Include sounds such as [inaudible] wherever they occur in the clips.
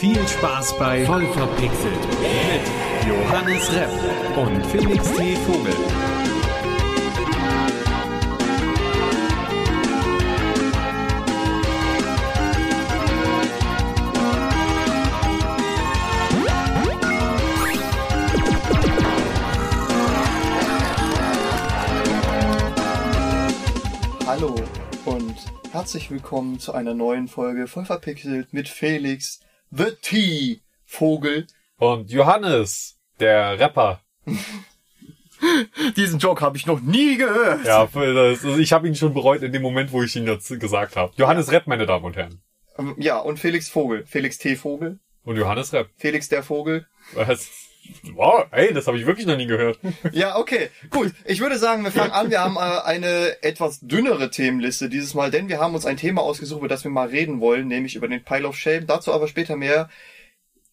Viel Spaß bei Voll verpixelt. mit Johannes Repp und Felix T. Vogel. Hallo und herzlich willkommen zu einer neuen Folge voll verpixelt mit Felix The T Vogel. Und Johannes, der Rapper. [laughs] Diesen Joke habe ich noch nie gehört. Ja, das, also ich habe ihn schon bereut in dem Moment, wo ich ihn jetzt gesagt habe. Johannes Rapp, meine Damen und Herren. Ähm, Ja, und Felix Vogel. Felix T Vogel. Und Johannes Rapp. Felix der Vogel. Was? Wow, ey, das habe ich wirklich noch nie gehört. [laughs] Ja, okay, gut. Ich würde sagen, wir fangen an. Wir haben äh, eine etwas dünnere Themenliste dieses Mal, denn wir haben uns ein Thema ausgesucht, über das wir mal reden wollen, nämlich über den Pile of Shame. Dazu aber später mehr.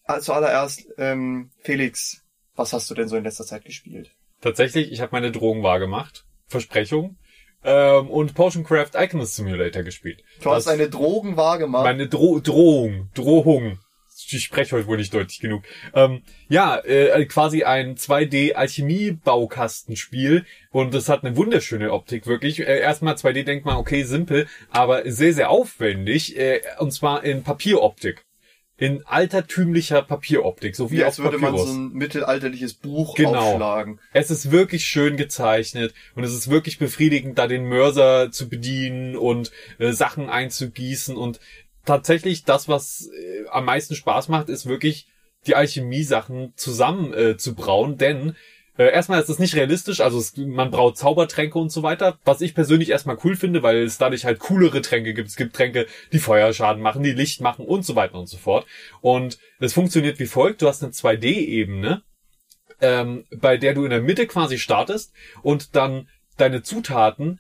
Äh, Zuallererst, ähm, Felix, was hast du denn so in letzter Zeit gespielt? Tatsächlich, ich habe meine Drohung wahrgemacht. Versprechung. Ähm, und Potion Craft Alchemist Simulator gespielt. Du hast Das- eine Drogen wahrgemacht. Meine Dro Drohung, Drohung. Ich spreche heute wohl nicht deutlich genug. Ähm, ja, äh, quasi ein 2D-Alchemie-Baukastenspiel und das hat eine wunderschöne Optik, wirklich. Äh, erstmal 2D denkt man, okay, simpel, aber sehr, sehr aufwendig äh, und zwar in Papieroptik. In altertümlicher Papieroptik, so wie auf als würde man Papyrus. so ein mittelalterliches Buch Genau. aufschlagen. Es ist wirklich schön gezeichnet und es ist wirklich befriedigend, da den Mörser zu bedienen und äh, Sachen einzugießen und tatsächlich das, was äh, am meisten Spaß macht, ist wirklich die Alchemie-Sachen zusammen äh, zu brauen, denn äh, erstmal ist es nicht realistisch, also es, man braut Zaubertränke und so weiter, was ich persönlich erstmal cool finde, weil es dadurch halt coolere Tränke gibt. Es gibt Tränke, die Feuerschaden machen, die Licht machen und so weiter und so fort. Und es funktioniert wie folgt, du hast eine 2D-Ebene, ähm, bei der du in der Mitte quasi startest und dann deine Zutaten,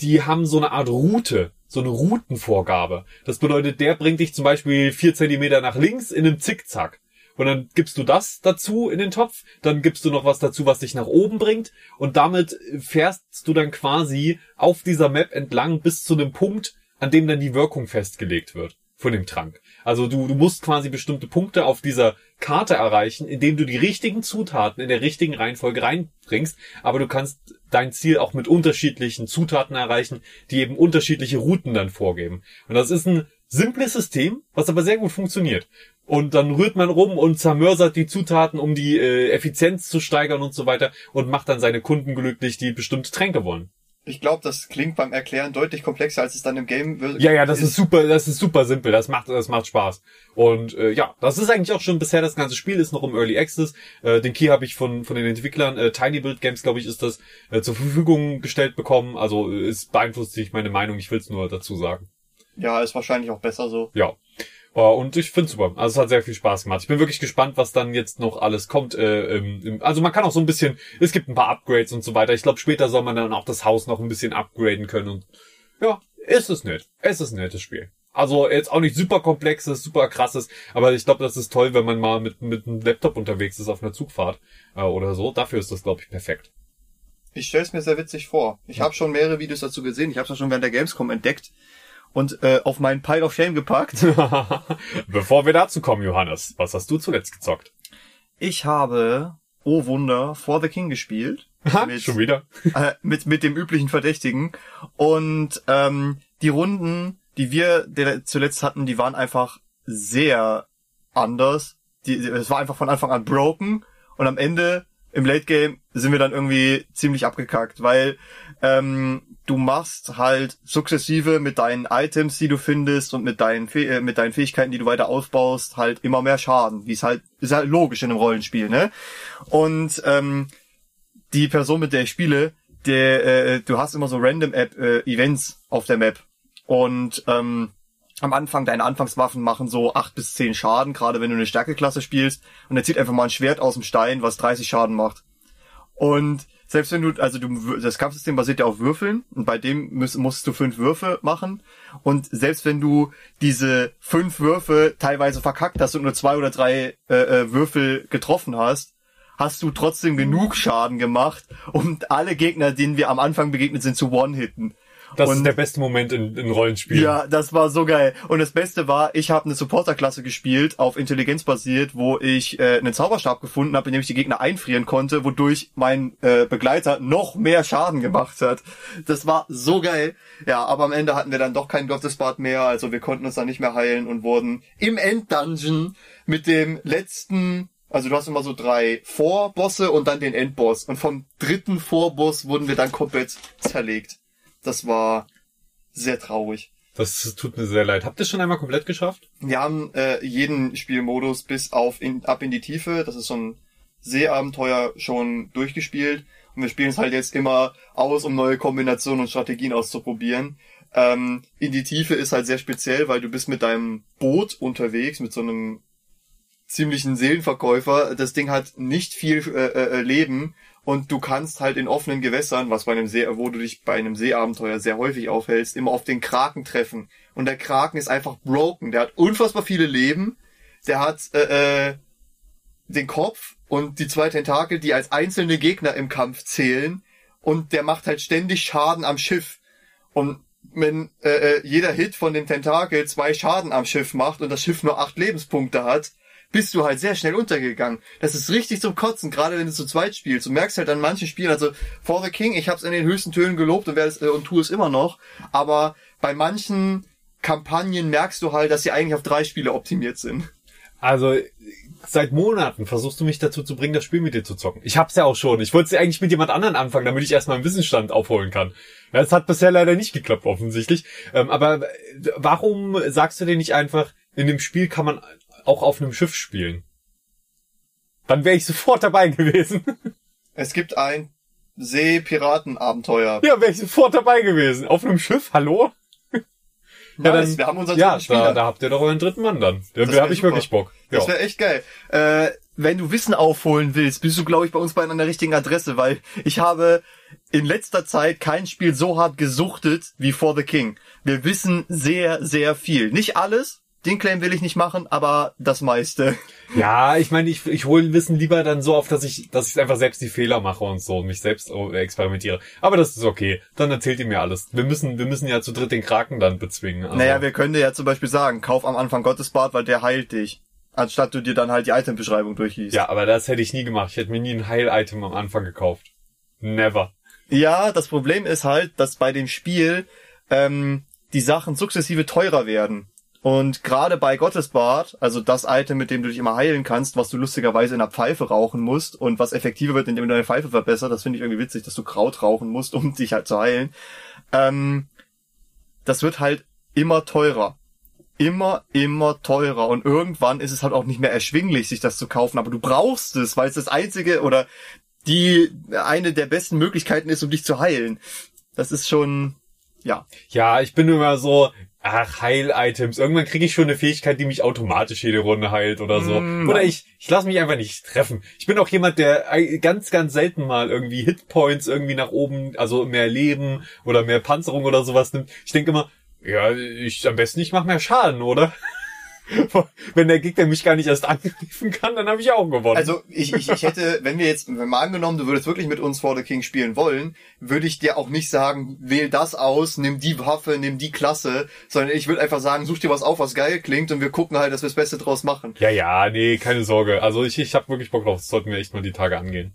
die haben so eine Art Route, so eine Routenvorgabe. Das bedeutet, der bringt dich zum Beispiel vier Zentimeter nach links in einem Zickzack. Und dann gibst du das dazu in den Topf, dann gibst du noch was dazu, was dich nach oben bringt und damit fährst du dann quasi auf dieser Map entlang bis zu einem Punkt, an dem dann die Wirkung festgelegt wird von dem Trank. Also du, du musst quasi bestimmte Punkte auf dieser Karte erreichen, indem du die richtigen Zutaten in der richtigen Reihenfolge reinbringst, aber du kannst dein Ziel auch mit unterschiedlichen Zutaten erreichen, die eben unterschiedliche Routen dann vorgeben. Und das ist ein simples System, was aber sehr gut funktioniert. Und dann rührt man rum und zermörsert die Zutaten, um die äh, Effizienz zu steigern und so weiter und macht dann seine Kunden glücklich, die bestimmte Tränke wollen. Ich glaube, das klingt beim Erklären deutlich komplexer, als es dann im Game wird. Ja, ja, das ist super, das ist super simpel, das macht, das macht Spaß. Und äh, ja, das ist eigentlich auch schon bisher das ganze Spiel ist noch im Early Access. Äh, den Key habe ich von von den Entwicklern äh, Tiny Build Games, glaube ich, ist das äh, zur Verfügung gestellt bekommen. Also äh, es beeinflusst sich meine Meinung. Ich will es nur dazu sagen. Ja, ist wahrscheinlich auch besser so. Ja. Äh, Und ich finde super. Also es hat sehr viel Spaß gemacht. Ich bin wirklich gespannt, was dann jetzt noch alles kommt. Äh, im, im, also man kann auch so ein bisschen, es gibt ein paar Upgrades und so weiter. Ich glaube, später soll man dann auch das Haus noch ein bisschen upgraden können. Und ja, ist es nett. Es ist ein nettes Spiel. Also jetzt auch nicht super komplexes, super krasses, aber ich glaube, das ist toll, wenn man mal mit, mit einem Laptop unterwegs ist auf einer Zugfahrt äh, oder so. Dafür ist das, glaube ich, perfekt. Ich stell's mir sehr witzig vor. Ich habe schon mehrere Videos dazu gesehen. Ich habe das schon während der Gamescom entdeckt und äh, auf meinen Pile of Shame gepackt. [laughs] Bevor wir dazu kommen, Johannes, was hast du zuletzt gezockt? Ich habe, oh Wunder, For the King gespielt. Mit- schon wieder? [laughs] äh, mit, mit dem üblichen Verdächtigen. Und ähm, die Runden, die wir zuletzt hatten, die waren einfach sehr anders. Die, es war einfach von Anfang an broken und am Ende im Late Game sind wir dann irgendwie ziemlich abgekackt, weil ähm, du machst halt sukzessive mit deinen Items, die du findest und mit deinen Fäh- äh, mit deinen Fähigkeiten, die du weiter ausbaust, halt immer mehr Schaden, wie es halt ist halt logisch in einem Rollenspiel, ne? Und ähm, die Person, mit der ich spiele, der, äh, du hast immer so random App äh, Events auf der Map. Und ähm, am Anfang, deine Anfangswaffen machen so acht bis zehn Schaden, gerade wenn du eine Stärkeklasse spielst. Und er zieht einfach mal ein Schwert aus dem Stein, was 30 Schaden macht. Und selbst wenn du, also du, das Kampfsystem basiert ja auf Würfeln und bei dem musst, musst du fünf Würfe machen. Und selbst wenn du diese fünf Würfe teilweise verkackt hast und nur zwei oder drei äh, äh, Würfel getroffen hast, hast du trotzdem genug Schaden gemacht, um alle Gegner, denen wir am Anfang begegnet sind, zu one-hitten. Das und ist der beste Moment in, in Rollenspielen. ja, das war so geil. Und das Beste war, ich habe eine Supporterklasse gespielt, auf Intelligenz basiert, wo ich äh, einen Zauberstab gefunden habe, in dem ich die Gegner einfrieren konnte, wodurch mein äh, Begleiter noch mehr Schaden gemacht hat. Das war so geil. Ja, aber am Ende hatten wir dann doch kein Gottesbad mehr, also wir konnten uns dann nicht mehr heilen und wurden im Enddungeon mit dem letzten also du hast immer so drei Vorbosse und dann den Endboss. Und vom dritten Vorboss wurden wir dann komplett zerlegt. Das war sehr traurig. Das tut mir sehr leid. Habt ihr schon einmal komplett geschafft? Wir haben äh, jeden Spielmodus bis auf in, ab in die Tiefe. Das ist so ein Seeabenteuer schon durchgespielt. Und wir spielen es halt jetzt immer aus, um neue Kombinationen und Strategien auszuprobieren. Ähm, in die Tiefe ist halt sehr speziell, weil du bist mit deinem Boot unterwegs, mit so einem ziemlichen Seelenverkäufer. Das Ding hat nicht viel äh, äh, Leben und du kannst halt in offenen Gewässern, was bei einem See, wo du dich bei einem Seeabenteuer sehr häufig aufhältst, immer auf den Kraken treffen. Und der Kraken ist einfach broken. Der hat unfassbar viele Leben. Der hat äh, äh, den Kopf und die zwei Tentakel, die als einzelne Gegner im Kampf zählen. Und der macht halt ständig Schaden am Schiff. Und wenn äh, äh, jeder Hit von dem Tentakel zwei Schaden am Schiff macht und das Schiff nur acht Lebenspunkte hat, bist du halt sehr schnell untergegangen. Das ist richtig zum Kotzen, gerade wenn du zu zweit spielst. Du merkst halt an manchen Spielen, also For the King, ich habe es in den höchsten Tönen gelobt und, werde es, äh, und tue es immer noch, aber bei manchen Kampagnen merkst du halt, dass sie eigentlich auf drei Spiele optimiert sind. Also seit Monaten versuchst du mich dazu zu bringen, das Spiel mit dir zu zocken. Ich hab's ja auch schon. Ich wollte es eigentlich mit jemand anderen anfangen, damit ich erstmal einen Wissensstand aufholen kann. Ja, Es hat bisher leider nicht geklappt, offensichtlich. Ähm, aber äh, warum sagst du dir nicht einfach, in dem Spiel kann man auch auf einem Schiff spielen? Dann wäre ich sofort dabei gewesen. Es gibt ein Seepiratenabenteuer. ja, wäre ich sofort dabei gewesen. Auf einem Schiff? Hallo? Ja, Nice, dann- wir haben unseren Ja, dritten Spieler. da, da habt ihr doch euren dritten Mann dann. Da habe ich wirklich Bock. Ja. Das wäre echt geil. Äh, wenn du Wissen aufholen willst, bist du, glaube ich, bei uns beiden an der richtigen Adresse, weil ich habe in letzter Zeit kein Spiel so hart gesuchtet wie For the King. Wir wissen sehr, sehr viel. Nicht alles, den Claim will ich nicht machen, aber das meiste. Ja, ich meine, ich, ich hole Wissen lieber dann so auf, dass ich, dass ich einfach selbst die Fehler mache und so und mich selbst äh, experimentiere. Aber das ist okay. Dann erzählt ihr mir alles. Wir müssen, wir müssen ja zu dritt den Kraken dann bezwingen. Also, Naja, wir können dir ja zum Beispiel sagen, kauf am Anfang Gottesbad, weil der heilt dich. Anstatt du dir dann halt die Itembeschreibung durchliest. ja, aber das hätte ich nie gemacht. Ich hätte mir nie ein Heil-Item am Anfang gekauft. Never. Ja, das Problem ist halt, dass bei dem Spiel ähm, die Sachen sukzessive teurer werden. Und gerade bei Gottesbad, also das Item, mit dem du dich immer heilen kannst, was du lustigerweise in einer Pfeife rauchen musst und was effektiver wird, indem du deine Pfeife verbessert, das finde ich irgendwie witzig, dass du Kraut rauchen musst, [laughs] um dich halt zu heilen. Ähm, das wird halt immer teurer. Immer, immer teurer. Und irgendwann ist es halt auch nicht mehr erschwinglich, sich das zu kaufen. Aber du brauchst es, weil es das einzige oder die eine der besten Möglichkeiten ist, um dich zu heilen. Das ist schon, ja. Ja, ich bin immer so, ach, Heil-Items. Irgendwann kriege ich schon eine Fähigkeit, die mich automatisch jede Runde heilt oder so. Mm, oder ich, ich lasse mich einfach nicht treffen. Ich bin auch jemand, der äh, ganz, ganz selten mal irgendwie Hitpoints irgendwie nach oben, also mehr Leben oder mehr Panzerung oder sowas nimmt. Ich denke immer, ja, ich am besten ich mache mehr Schaden, oder? [laughs] [laughs] Wenn der Gegner mich gar nicht erst angreifen kann, dann habe ich auch gewonnen. Also ich, ich, ich hätte, wenn wir jetzt, wenn mal angenommen, du würdest wirklich mit uns For the King spielen wollen, würde ich dir auch nicht sagen, wähl das aus, nimm die Waffe, nimm die Klasse, sondern ich würde einfach sagen, such dir was auf, was geil klingt und wir gucken halt, dass wir das Beste draus machen. Ja, ja, nee, keine Sorge. Also ich, ich habe wirklich Bock drauf. Das sollten wir echt mal die Tage angehen.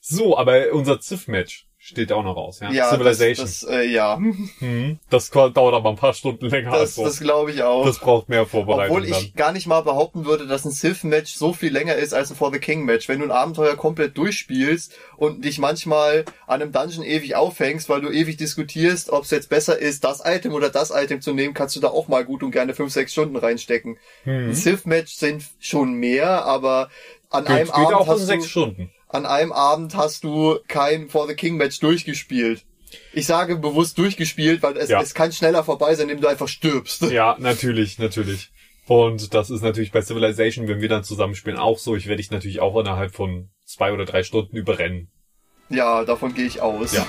So, aber unser Ziff-Match steht auch noch aus, ja? Ja, Civilization. das, das äh, ja, Mhm. [laughs] Das dauert aber ein paar Stunden länger als das, so. das glaube ich auch. Das braucht mehr Vorbereitung Obwohl ich dann. gar nicht mal behaupten würde, dass ein Sith-Match so viel länger ist als ein For the King-Match. Wenn du ein Abenteuer komplett durchspielst und dich manchmal an einem Dungeon ewig aufhängst, weil du ewig diskutierst, ob es jetzt besser ist, das Item oder das Item zu nehmen, kannst du da auch mal gut und gerne 5, 6 Stunden reinstecken. Mhm. Ein Sith-Match sind schon mehr, aber an Geht, einem geht Abend auch in hast sechs du, Stunden. An einem Abend hast du kein For the King-Match durchgespielt. Ich sage bewusst durchgespielt, weil es, Ja. es kann schneller vorbei sein, indem du einfach stirbst. Ja, natürlich, natürlich. Und das ist natürlich bei Civilization, wenn wir dann zusammenspielen, auch so. Ich werde dich natürlich auch innerhalb von zwei oder drei Stunden überrennen. Ja, davon gehe ich aus. Ja.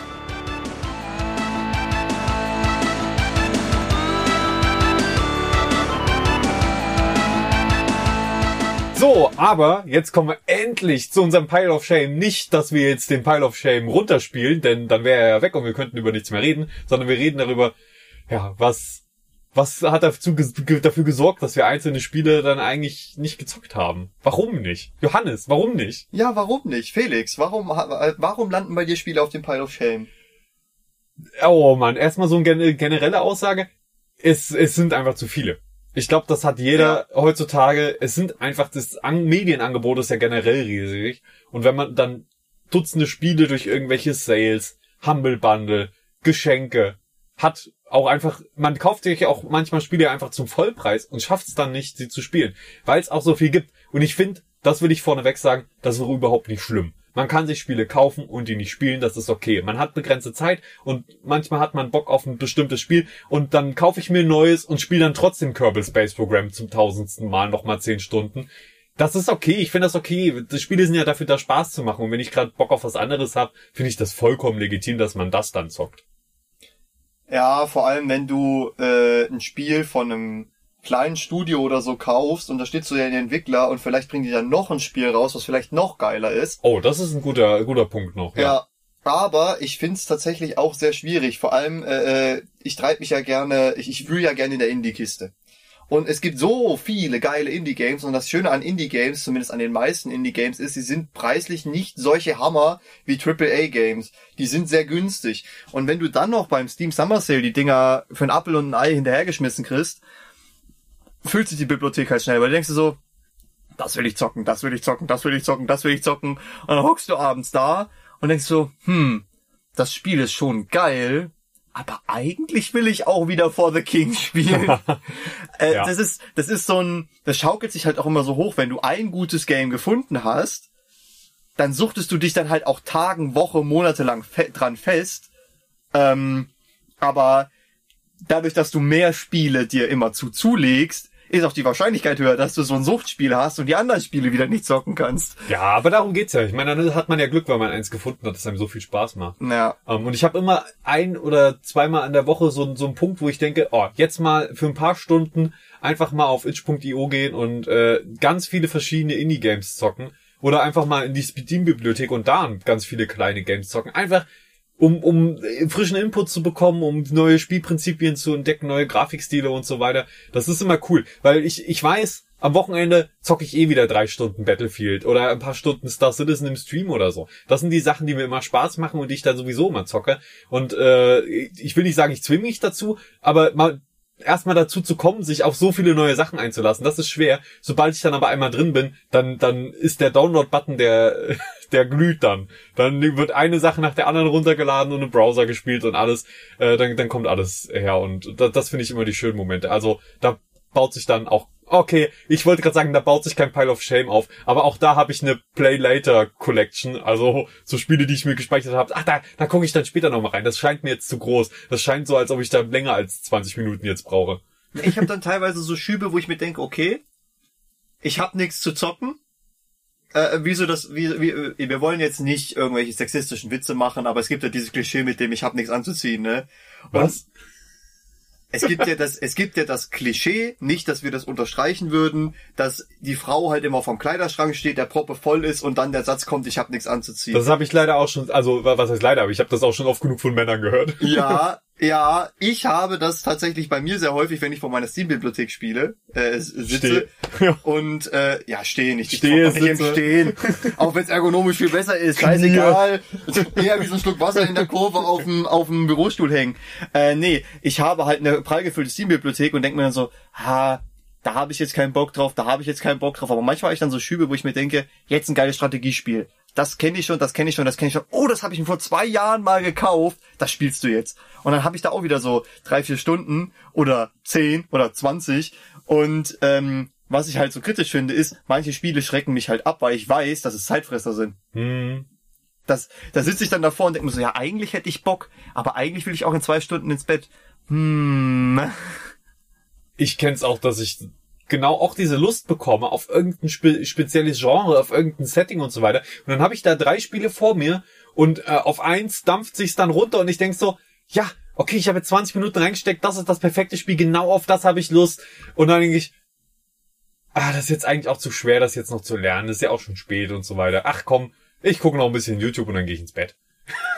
So, aber jetzt kommen wir endlich zu unserem Pile of Shame. Nicht, dass wir jetzt den Pile of Shame runterspielen, denn dann wäre er ja weg und wir könnten über nichts mehr reden, sondern wir reden darüber, ja, was, was hat dazu, dafür gesorgt, dass wir einzelne Spiele dann eigentlich nicht gezockt haben? Warum nicht? Johannes, warum nicht? Ja, warum nicht? Felix, warum, warum landen bei dir Spiele auf dem Pile of Shame? Oh man, erstmal so eine generelle Aussage. Es, es sind einfach zu viele. Ich glaube, das hat jeder ja. heutzutage. Es sind einfach das An Medienangebot ist ja generell riesig. Und wenn man dann Dutzende Spiele durch irgendwelche Sales, Humble Bundle, Geschenke hat auch einfach, man kauft sich auch manchmal Spiele einfach zum Vollpreis und schafft es dann nicht, sie zu spielen, weil es auch so viel gibt. Und ich finde, das will ich vorneweg sagen, das ist überhaupt nicht schlimm. Man kann sich Spiele kaufen und die nicht spielen, das ist okay. Man hat begrenzte Zeit und manchmal hat man Bock auf ein bestimmtes Spiel und dann kaufe ich mir ein neues und spiele dann trotzdem Kerbal Space Program zum tausendsten Mal nochmal zehn Stunden. Das ist okay, ich finde das okay. Die Spiele sind ja dafür da Spaß zu machen und wenn ich gerade Bock auf was anderes habe, finde ich das vollkommen legitim, dass man das dann zockt. Ja, vor allem wenn du äh, ein Spiel von einem kleinen Studio oder so kaufst und da steht so ja den Entwickler und vielleicht bringen die dann noch ein Spiel raus, was vielleicht noch geiler ist. Oh, das ist ein guter, guter Punkt noch. Ja. ja aber ich find's tatsächlich auch sehr schwierig. Vor allem, äh, äh ich treibe mich ja gerne, ich, ich wühle ja gerne in der Indie-Kiste. Und es gibt so viele geile Indie-Games und das Schöne an Indie-Games, zumindest an den meisten Indie-Games, ist, sie sind preislich nicht solche Hammer wie AAA-Games. Die sind sehr günstig. Und wenn du dann noch beim Steam Summer Sale die Dinger für ein Apfel und ein Ei hinterhergeschmissen kriegst, füllt sich die Bibliothek halt schnell, weil du denkst du so, das will ich zocken, das will ich zocken, das will ich zocken, das will ich zocken. Und dann hockst du abends da und denkst so, hm, das Spiel ist schon geil, aber eigentlich will ich auch wieder For the King spielen. [laughs] äh, ja. Das ist, das ist so ein, das schaukelt sich halt auch immer so hoch, wenn du ein gutes Game gefunden hast, dann suchtest du dich dann halt auch Tagen, Woche, Monate lang fe dran fest. Ähm, aber dadurch, dass du mehr Spiele dir immer zu zulegst, ist auch die Wahrscheinlichkeit höher, dass du so ein Suchtspiel hast und die anderen Spiele wieder nicht zocken kannst. Ja, aber darum geht's ja. Ich meine, dann hat man ja Glück, weil man eins gefunden hat, das einem so viel Spaß macht. Ja. Um, ähm, und ich habe immer ein oder zweimal an der Woche so, so einen Punkt, wo ich denke, oh, jetzt mal für ein paar Stunden einfach mal auf itch.io gehen und äh, ganz viele verschiedene Indie-Games zocken. Oder einfach mal in die Steam-Bibliothek und da ganz viele kleine Games zocken. Einfach um, um frischen Input zu bekommen, um neue Spielprinzipien zu entdecken, neue Grafikstile und so weiter. Das ist immer cool, weil ich, ich weiß, am Wochenende zocke ich eh wieder drei Stunden Battlefield oder ein paar Stunden Star Citizen im Stream oder so. Das sind die Sachen, die mir immer Spaß machen und die ich dann sowieso immer zocke. Und äh, ich will nicht sagen, ich zwinge mich dazu, aber mal erstmal dazu zu kommen, sich auf so viele neue Sachen einzulassen, das ist schwer. Sobald ich dann aber einmal drin bin, dann, dann ist der Download-Button, der, der glüht dann. Dann wird eine Sache nach der anderen runtergeladen und im Browser gespielt und alles, äh, dann, dann kommt alles her und das, das finde ich immer die schönen Momente. Also da baut sich dann auch Okay, ich wollte gerade sagen, da baut sich kein Pile of Shame auf, aber auch da habe ich eine Play Later Collection, also so Spiele, die ich mir gespeichert habe. Ach, da, da gucke ich dann später nochmal rein. Das scheint mir jetzt zu groß. Das scheint so, als ob ich da länger als 20 Minuten jetzt brauche. Ich habe dann teilweise so Schübe, wo ich mir denke, okay, ich habe nichts zu zocken. Äh, wieso das, wie, wie, wir wollen jetzt nicht irgendwelche sexistischen Witze machen, aber es gibt ja dieses Klischee mit dem, ich habe nichts anzuziehen, ne? Und Was? es gibt ja das, es gibt ja das Klischee, nicht, dass wir das unterstreichen würden, dass die Frau halt immer vom Kleiderschrank steht, der Proppe voll ist und dann der Satz kommt, ich habe nichts anzuziehen. Das habe ich leider auch schon, also was heißt leider, aber ich habe das auch schon oft genug von Männern gehört. Ja, [laughs] Ja, ich habe das tatsächlich bei mir sehr häufig, wenn ich vor meiner Steam-Bibliothek spiele, äh, sitze ja. und äh, ja, stehen, ich stehe nicht im Stehen, auch wenn es ergonomisch viel besser ist, scheißegal, eher wie so ein Stück Wasser in der Kurve auf dem auf dem Bürostuhl hängen. Äh, nee, ich habe halt eine prall gefüllte Steam-Bibliothek und denke mir dann so, ha, da habe ich jetzt keinen Bock drauf, da habe ich jetzt keinen Bock drauf. Aber manchmal habe ich dann so Schübe, wo ich mir denke, jetzt ein geiles Strategiespiel das kenne ich schon, das kenne ich schon, das kenne ich schon. Oh, das habe ich mir vor zwei Jahren mal gekauft. Das spielst du jetzt. Und dann habe ich da auch wieder so drei, vier Stunden oder zehn oder zwanzig. Und ähm, was ich halt so kritisch finde, ist, manche Spiele schrecken mich halt ab, weil ich weiß, dass es Zeitfresser sind. Hm. Das, da sitze ich dann davor und denke mir so, ja, eigentlich hätte ich Bock, aber eigentlich will ich auch in zwei Stunden ins Bett. Hm. Ich kenn's auch, dass ich genau auch diese Lust bekomme auf irgendein spe spezielles Genre, auf irgendein Setting und so weiter. Und dann habe ich da drei Spiele vor mir und äh, auf eins dampft sich's dann runter und ich denk so, ja, okay, ich habe jetzt 20 Minuten reingesteckt, das ist das perfekte Spiel, genau auf das habe ich Lust. Und dann denke ich, ah, das ist jetzt eigentlich auch zu schwer, das jetzt noch zu lernen, das ist ja auch schon spät und so weiter. Ach komm, ich gucke noch ein bisschen YouTube und dann gehe ich ins Bett.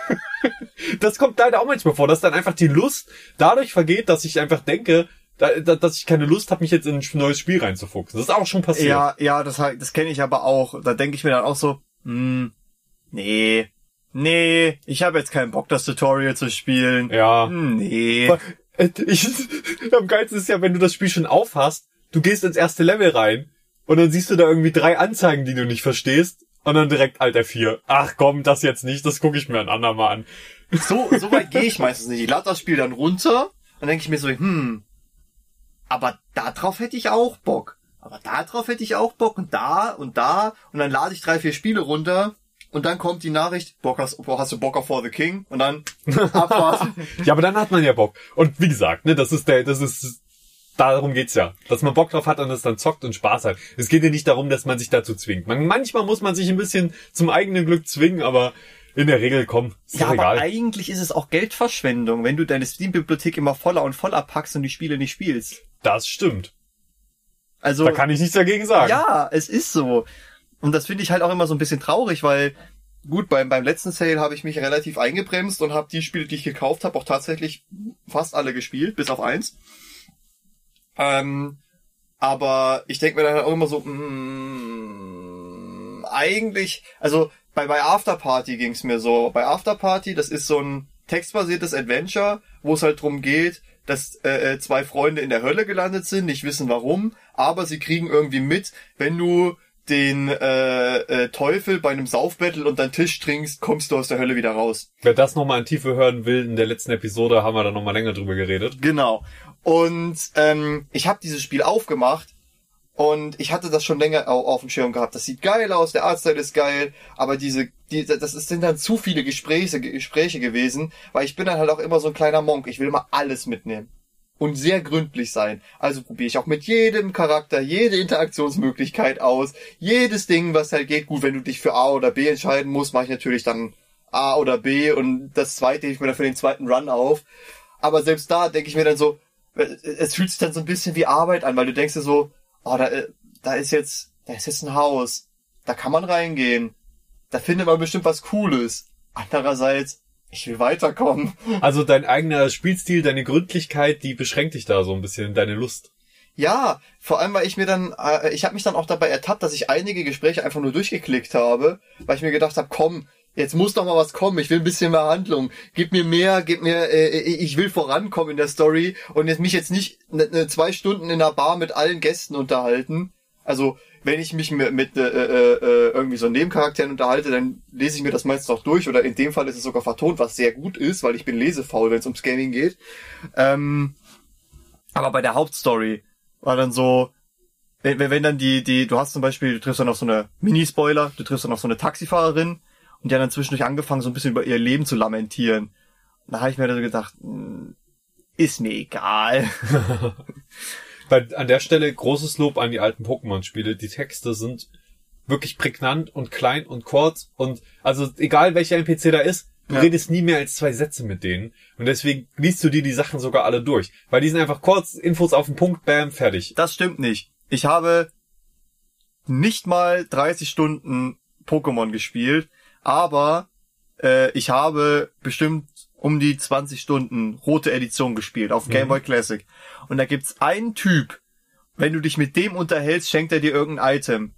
[laughs] das kommt leider auch manchmal vor, dass dann einfach die Lust dadurch vergeht, dass ich einfach denke, da, da, dass ich keine Lust habe, mich jetzt in ein neues Spiel reinzufuchsen. Das ist auch schon passiert. Ja, ja, das, das kenne ich aber auch. Da denke ich mir dann auch so, hm, nee, nee, ich habe jetzt keinen Bock, das Tutorial zu spielen. Ja. Hm, Nee. Äh, Ich, [laughs] am geilsten ist ja, wenn du das Spiel schon aufhast, du gehst ins erste Level rein und dann siehst du da irgendwie drei Anzeigen, die du nicht verstehst und dann direkt Alter 4. Ach komm, das jetzt nicht, das gucke ich mir ein andermal an. So, so weit gehe ich meistens nicht. Ich lade das Spiel dann runter und denke ich mir so, hm, aber da drauf hätte ich auch Bock. Aber da drauf hätte ich auch Bock und da und da und dann lade ich drei, vier Spiele runter und dann kommt die Nachricht, Bock hast, hast du Bock auf For the King? Und dann [laughs] Abfahrt. Ja, aber dann hat man ja Bock. Und wie gesagt, ne, das ist der, das ist, darum geht's ja. Dass man Bock drauf hat und es dann zockt und Spaß hat. Es geht ja nicht darum, dass man sich dazu zwingt. Man, manchmal muss man sich ein bisschen zum eigenen Glück zwingen, aber in der Regel, komm, ja, aber egal. eigentlich ist es auch Geldverschwendung, wenn du deine Steam-Bibliothek immer voller und voller packst und die Spiele nicht spielst. Das stimmt. Also Da kann ich nichts dagegen sagen. Ja, es ist so. Und das finde ich halt auch immer so ein bisschen traurig, weil gut, beim, beim letzten Sale habe ich mich relativ eingebremst und habe die Spiele, die ich gekauft habe, auch tatsächlich fast alle gespielt, bis auf eins. Ähm, aber ich denke mir dann halt auch immer so, mm, eigentlich, also bei, bei Afterparty ging es mir so. Bei Afterparty, das ist so ein textbasiertes Adventure, wo es halt drum geht, dass äh, äh, zwei Freunde in der Hölle gelandet sind, nicht wissen warum, aber sie kriegen irgendwie mit, wenn du den äh, äh, Teufel bei einem Saufbattle und deinen Tisch trinkst, kommst du aus der Hölle wieder raus. Wer das nochmal in Tiefe hören will, in der letzten Episode haben wir da nochmal länger drüber geredet. Genau. Und ähm, ich habe dieses Spiel aufgemacht und ich hatte das schon länger au- auf dem Schirm gehabt. Das sieht geil aus, der Artstyle ist geil, aber diese, die, das sind dann zu viele Gespräche, Gespräche gewesen, weil ich bin dann halt auch immer so ein kleiner Monk. Ich will immer alles mitnehmen und sehr gründlich sein. Also probiere ich auch mit jedem Charakter jede Interaktionsmöglichkeit aus, jedes Ding, was halt geht. Gut, wenn du dich für A oder B entscheiden musst, mache ich natürlich dann A oder B und das zweite ich mir dann für den zweiten Run auf. Aber selbst da denke ich mir dann so, es fühlt sich dann so ein bisschen wie Arbeit an, weil du denkst dir so, oh, da, äh, da ist jetzt, da ist jetzt ein Haus, da kann man reingehen, da findet man bestimmt was Cooles. Andererseits, ich will weiterkommen. [laughs] Also dein eigener Spielstil, deine Gründlichkeit, die beschränkt dich da so ein bisschen, deine Lust. Ja, vor allem, weil ich mir dann, äh, ich habe mich dann auch dabei ertappt, dass ich einige Gespräche einfach nur durchgeklickt habe, weil ich mir gedacht habe, komm, jetzt muss doch mal was kommen, ich will ein bisschen mehr Handlung, gib mir mehr, gib mir, äh, ich will vorankommen in der Story und jetzt mich jetzt nicht ne, ne, zwei Stunden in einer Bar mit allen Gästen unterhalten. Also wenn ich mich mit, mit äh, äh, äh, irgendwie so Nebencharakteren unterhalte, dann lese ich mir das meistens auch durch oder in dem Fall ist es sogar vertont, was sehr gut ist, weil ich bin lesefaul, wenn es ums Gaming geht. Ähm, aber bei der Hauptstory war dann so, wenn, wenn wenn dann die, die, du hast zum Beispiel, du triffst dann auf so eine Minispoiler, du triffst dann auf so eine Taxifahrerin und die hat dann zwischendurch angefangen, so ein bisschen über ihr Leben zu lamentieren. Und da habe ich mir dann so gedacht, hm, ist mir egal. [laughs] Weil an der Stelle großes Lob an die alten Pokémon-Spiele. Die Texte sind wirklich prägnant und klein und kurz und also egal welcher NPC da ist, du Ja. redest nie mehr als zwei Sätze mit denen und deswegen liest du dir die Sachen sogar alle durch, weil die sind einfach kurz, Infos auf den Punkt, bam, fertig. Das stimmt nicht. Ich habe nicht mal 30 Stunden Pokémon gespielt, aber äh, ich habe bestimmt um die 20 Stunden rote Edition gespielt auf Game Boy Classic. Und da gibt's einen Typ, wenn du dich mit dem unterhältst, schenkt er dir irgendein Item.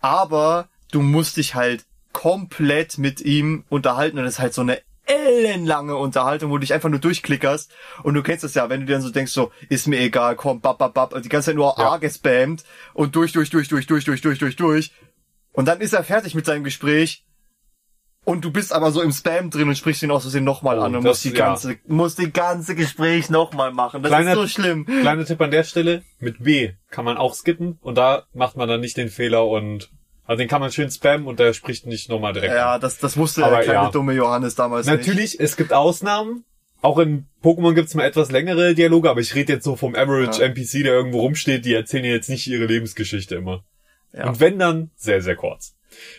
Aber du musst dich halt komplett mit ihm unterhalten und das ist halt so eine ellenlange Unterhaltung, wo du dich einfach nur durchklickerst und du kennst das ja, wenn du dir dann so denkst, so, ist mir egal, komm, bap, bap, bap, und die ganze Zeit nur Ja. A gespammt und durch, durch, durch, durch, durch, durch, durch, durch, durch. Und dann ist er fertig mit seinem Gespräch und du bist aber so im Spam drin und sprichst ihn aus Versehen nochmal Oh, an und das- musst die ja. ganze, musst die ganze Gespräch nochmal machen. Das Kleiner- ist so schlimm. Kleiner Tipp an der Stelle, mit B kann man auch skippen und da macht man dann nicht den Fehler und also den kann man schön spammen und der spricht nicht nochmal direkt Ja, an. das, das wusste Aber der kleine ja. dumme Johannes damals nicht. Natürlich, es gibt Ausnahmen. Auch in Pokémon gibt's mal etwas längere Dialoge, aber ich rede jetzt so vom Average Ja. NPC, der irgendwo rumsteht, die erzählen jetzt nicht ihre Lebensgeschichte immer. Ja. Und wenn dann, sehr, sehr kurz.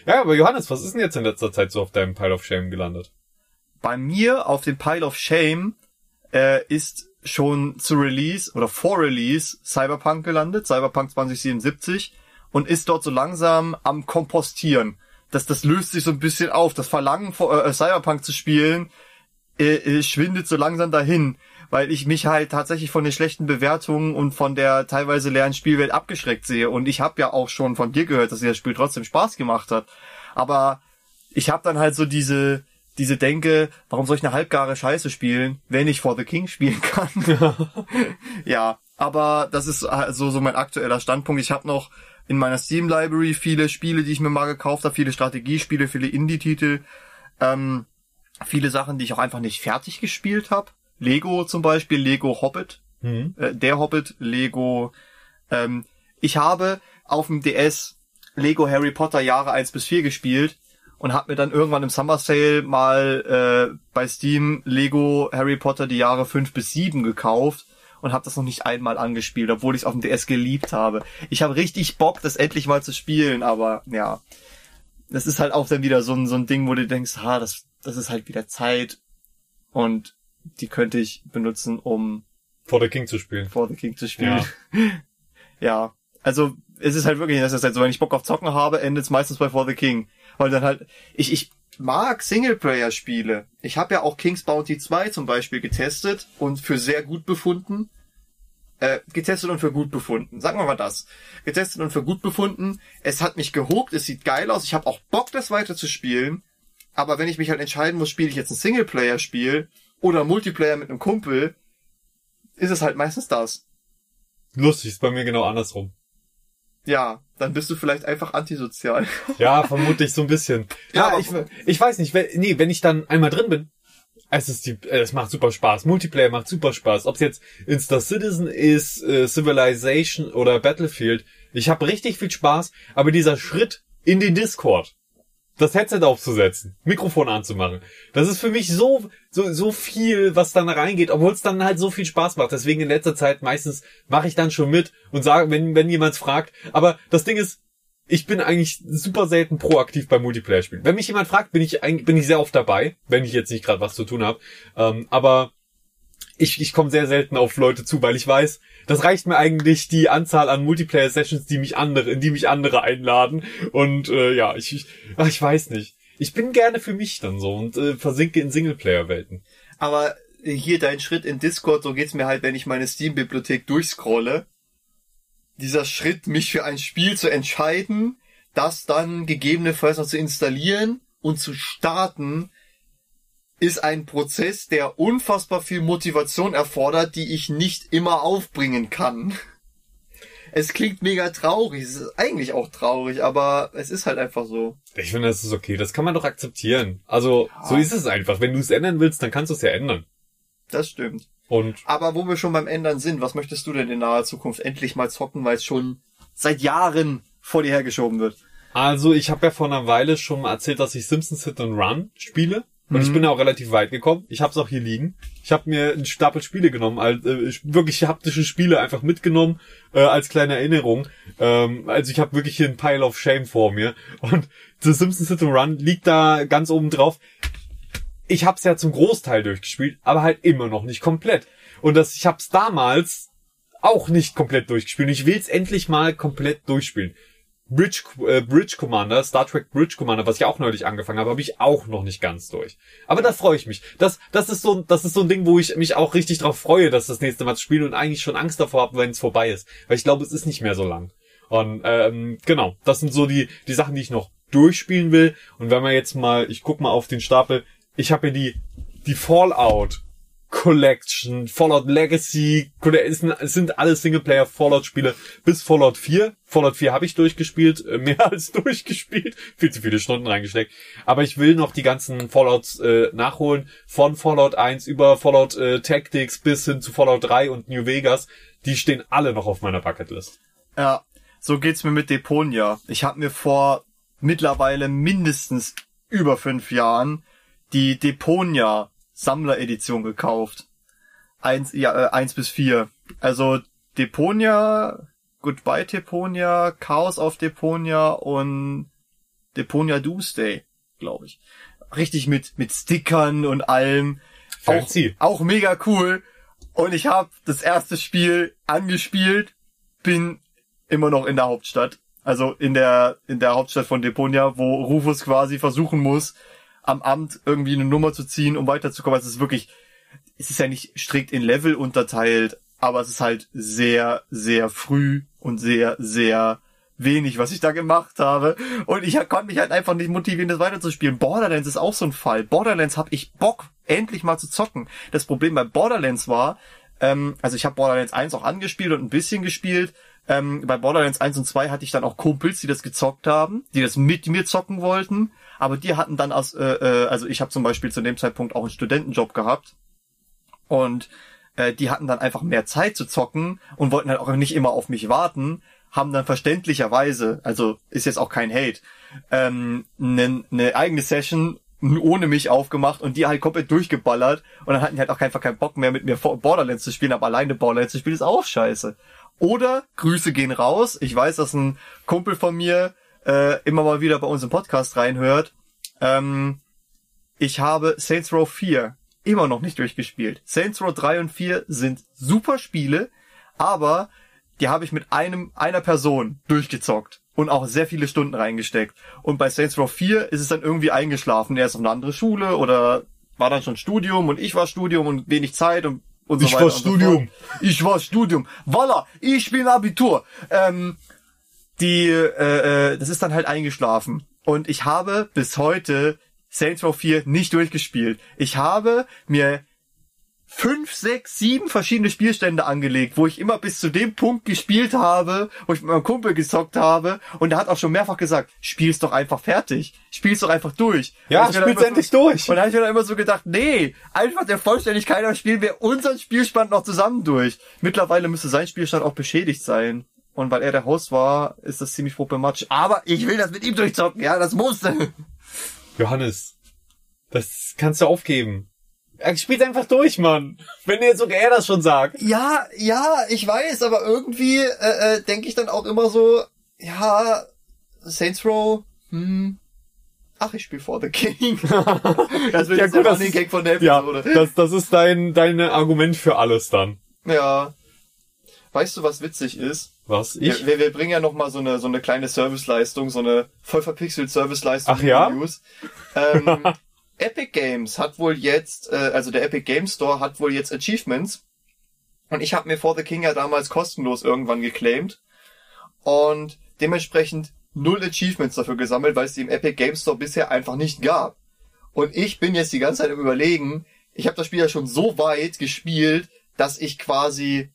Ja, aber Johannes, was ist denn jetzt in letzter Zeit so auf deinem Pile of Shame gelandet? Bei mir auf dem Pile of Shame äh, ist schon zu Release oder vor Release Cyberpunk gelandet, Cyberpunk 2077, und ist dort so langsam am Kompostieren. Das, das löst sich so ein bisschen auf. Das Verlangen, äh, Cyberpunk zu spielen, äh, äh, schwindet so langsam dahin, weil ich mich halt tatsächlich von den schlechten Bewertungen und von der teilweise leeren Spielwelt abgeschreckt sehe. Und ich habe ja auch schon von dir gehört, dass dir das Spiel trotzdem Spaß gemacht hat. Aber ich habe dann halt so diese diese Denke, warum soll ich eine halbgare Scheiße spielen, wenn ich For the King spielen [laughs] kann? [laughs] ja, aber das ist so so mein aktueller Standpunkt. Ich habe noch in meiner Steam Library viele Spiele, die ich mir mal gekauft habe, viele Strategiespiele, viele Indie-Titel, ähm, viele Sachen, die ich auch einfach nicht fertig gespielt habe. Lego zum Beispiel, Lego Hobbit, mhm. äh, der Hobbit, Lego. Ähm, ich habe auf dem DS Lego Harry Potter Jahre 1 bis 4 gespielt und habe mir dann irgendwann im Summer Sale mal äh, bei Steam Lego Harry Potter die Jahre 5 bis 7 gekauft und habe das noch nicht einmal angespielt, obwohl ich es auf dem DS geliebt habe. Ich habe richtig Bock, das endlich mal zu spielen, aber ja, das ist halt auch dann wieder so ein, so ein Ding, wo du denkst, ha, das, das ist halt wieder Zeit und die könnte ich benutzen, um For the King zu spielen. For the King zu spielen. Ja, [laughs] ja. also es ist halt wirklich, das ist halt so, wenn ich Bock auf Zocken habe, endet es meistens bei For the King. Weil dann halt, ich, ich mag Singleplayer-Spiele. Ich habe ja auch King's Bounty 2 zum Beispiel getestet und für sehr gut befunden. Äh, getestet und für gut befunden. Sagen wir mal das. Getestet und für gut befunden. Es hat mich gehuckt, es sieht geil aus. Ich habe auch Bock, das weiter zu spielen. Aber wenn ich mich halt entscheiden muss, spiele ich jetzt ein Singleplayer-Spiel oder Multiplayer mit einem Kumpel, ist es halt meistens das. Lustig, ist bei mir genau andersrum. Ja, dann bist du vielleicht einfach antisozial. [laughs] Ja, vermutlich so ein bisschen. Ja, ja ich, ich weiß nicht, wenn, nee, wenn ich dann einmal drin bin, es ist die, es macht super Spaß. Multiplayer macht super Spaß. Ob es jetzt Insta Citizen ist, äh, Civilization oder Battlefield. Ich habe richtig viel Spaß, aber dieser Schritt in den Discord, das Headset aufzusetzen, Mikrofon anzumachen. Das ist für mich so, so, so viel, was dann reingeht, obwohl es dann halt so viel Spaß macht. Deswegen in letzter Zeit meistens mache ich dann schon mit und sage, wenn, wenn jemand fragt. Aber das Ding ist, ich bin eigentlich super selten proaktiv bei Multiplayer-Spielen. Wenn mich jemand fragt, bin ich bin ich sehr oft dabei, wenn ich jetzt nicht gerade was zu tun habe. Ähm, aber ich, ich komme sehr selten auf Leute zu, weil ich weiß, das reicht mir eigentlich die Anzahl an Multiplayer-Sessions, die mich andere, in die mich andere einladen. Und äh, ja, ich, ich, ach, ich weiß nicht. Ich bin gerne für mich dann so und äh, versinke in Singleplayer-Welten. Aber hier dein Schritt in Discord, so geht's mir halt, wenn ich meine Steam-Bibliothek durchscrolle. Dieser Schritt, mich für ein Spiel zu entscheiden, das dann gegebenenfalls noch zu installieren und zu starten, ist ein Prozess, der unfassbar viel Motivation erfordert, die ich nicht immer aufbringen kann. Es klingt mega traurig, es ist eigentlich auch traurig, aber es ist halt einfach so. Ich finde, das ist okay, das kann man doch akzeptieren. Also, ja. so ist es einfach. Wenn du es ändern willst, dann kannst du es ja ändern. Das stimmt. Und aber wo wir schon beim Ändern sind, was möchtest du denn in naher Zukunft endlich mal zocken, weil es schon seit Jahren vor dir hergeschoben wird? Also, ich habe ja vor einer Weile schon mal erzählt, dass ich Simpsons Hit and Run spiele. Und mhm. ich bin auch relativ weit gekommen. Ich habe es auch hier liegen. Ich habe mir einen Stapel Spiele genommen, als, äh, wirklich haptische Spiele einfach mitgenommen äh, als kleine Erinnerung. Ähm, also ich habe wirklich hier ein Pile of Shame vor mir. Und The Simpsons Hit and Run liegt da ganz oben drauf. Ich habe es ja zum Großteil durchgespielt, aber halt immer noch nicht komplett. Und das, ich habe es damals auch nicht komplett durchgespielt. Ich will es endlich mal komplett durchspielen. Bridge, äh, Bridge Commander, Star Trek Bridge Commander, was ich auch neulich angefangen habe, habe ich auch noch nicht ganz durch. Aber da freue ich mich. Das, das ist so, das ist so ein Ding, wo ich mich auch richtig drauf freue, dass das nächste Mal zu spielen und eigentlich schon Angst davor habe, wenn es vorbei ist. Weil ich glaube, es ist nicht mehr so lang. Und ähm, genau, das sind so die, die Sachen, die ich noch durchspielen will. Und wenn man jetzt mal, ich guck mal auf den Stapel, ich habe hier die, die Fallout Collection, Fallout Legacy, es sind alle Singleplayer Fallout-Spiele bis Fallout 4. Fallout 4 habe ich durchgespielt, äh, mehr [laughs] als durchgespielt, viel zu viele Stunden reingesteckt. Aber ich will noch die ganzen Fallouts äh, nachholen, von Fallout 1 über Fallout äh, Tactics bis hin zu Fallout 3 und New Vegas. Die stehen alle noch auf meiner Bucketlist. Ja, so geht's mir mit Deponia. Ich habe mir vor mittlerweile mindestens über fünf Jahren die Deponia Sammleredition gekauft. Eins, ja, äh, eins bis vier. Also Deponia, Goodbye Deponia, Chaos auf Deponia und Deponia Doomsday, glaube ich. Richtig mit, mit Stickern und allem. Auch, auch mega cool. Und ich habe das erste Spiel angespielt, bin immer noch in der Hauptstadt. Also in der, in der Hauptstadt von Deponia, wo Rufus quasi versuchen muss, am Amt irgendwie eine Nummer zu ziehen, um weiterzukommen. Also es ist wirklich, es ist ja nicht strikt in Level unterteilt, aber es ist halt sehr, sehr früh und sehr, sehr wenig, was ich da gemacht habe. Und ich konnte mich halt einfach nicht motivieren, das weiterzuspielen. Borderlands ist auch so ein Fall. Borderlands habe ich Bock, endlich mal zu zocken. Das Problem bei Borderlands war, ähm, also ich habe Borderlands 1 auch angespielt und ein bisschen gespielt. Ähm, bei Borderlands 1 und 2 hatte ich dann auch Kumpels, die das gezockt haben, die das mit mir zocken wollten. Aber die hatten dann aus, äh, äh, also ich habe zum Beispiel zu dem Zeitpunkt auch einen Studentenjob gehabt. Und äh, die hatten dann einfach mehr Zeit zu zocken und wollten halt auch nicht immer auf mich warten haben dann verständlicherweise, also ist jetzt auch kein Hate, ähm, eine ne eigene Session ohne mich aufgemacht und die halt komplett durchgeballert und dann hatten die halt auch einfach keinen Bock mehr mit mir Borderlands zu spielen, aber alleine Borderlands zu spielen ist auch scheiße. Oder Grüße gehen raus. Ich weiß, dass ein Kumpel von mir äh, immer mal wieder bei uns im Podcast reinhört. Ähm, ich habe Saints Row 4 immer noch nicht durchgespielt. Saints Row 3 und 4 sind super Spiele, aber die habe ich mit einem, einer Person durchgezockt und auch sehr viele Stunden reingesteckt. Und bei Saints Row 4 ist es dann irgendwie eingeschlafen. Er ist auf eine andere Schule oder war dann schon Studium und ich war Studium und wenig Zeit und, und so ich weiter. war Studium. So ich war Studium. Voila, ich bin Abitur. Ähm, die, äh, äh, das ist dann halt eingeschlafen. Und ich habe bis heute Saints Row 4 nicht durchgespielt. Ich habe mir fünf, sechs, sieben verschiedene Spielstände angelegt, wo ich immer bis zu dem Punkt gespielt habe, wo ich mit meinem Kumpel gezockt habe und er hat auch schon mehrfach gesagt, spiel's doch einfach fertig, spiel's doch einfach durch. Ja, spiel's endlich so, durch. Und da habe ich mir dann immer so gedacht, nee, einfach der Vollständigkeit nach spielen wir unseren Spielstand noch zusammen durch. Mittlerweile müsste sein Spielstand auch beschädigt sein. Und weil er der Host war, ist das ziemlich problematisch. Aber ich will das mit ihm durchzocken, ja, das muss. Johannes, das kannst du aufgeben. Er spielt einfach durch, Mann. Wenn dir sogar er das schon sagt. Ja, ja, ich weiß, aber irgendwie äh, äh, denke ich dann auch immer so, ja, Saints Row, hm, ach, ich spiele For the King. [laughs] das wird Ja, jetzt gut, das ist- Gag von der Ja, Episode. das, das ist dein, dein Argument für alles dann. Ja. Weißt du, was witzig ist? Was? Ich? Wir, wir, bringen ja noch mal so eine so eine kleine Serviceleistung, so eine voll verpixelt Serviceleistung. Ach ja? News. Ähm, [laughs] Epic Games hat wohl jetzt, äh, also der Epic Games Store hat wohl jetzt Achievements. Und ich habe mir For the King ja damals kostenlos irgendwann geclaimed. Und dementsprechend null Achievements dafür gesammelt, weil es die im Epic Games Store bisher einfach nicht gab. Und ich bin jetzt die ganze Zeit im Überlegen, ich habe das Spiel ja schon so weit gespielt, dass ich quasi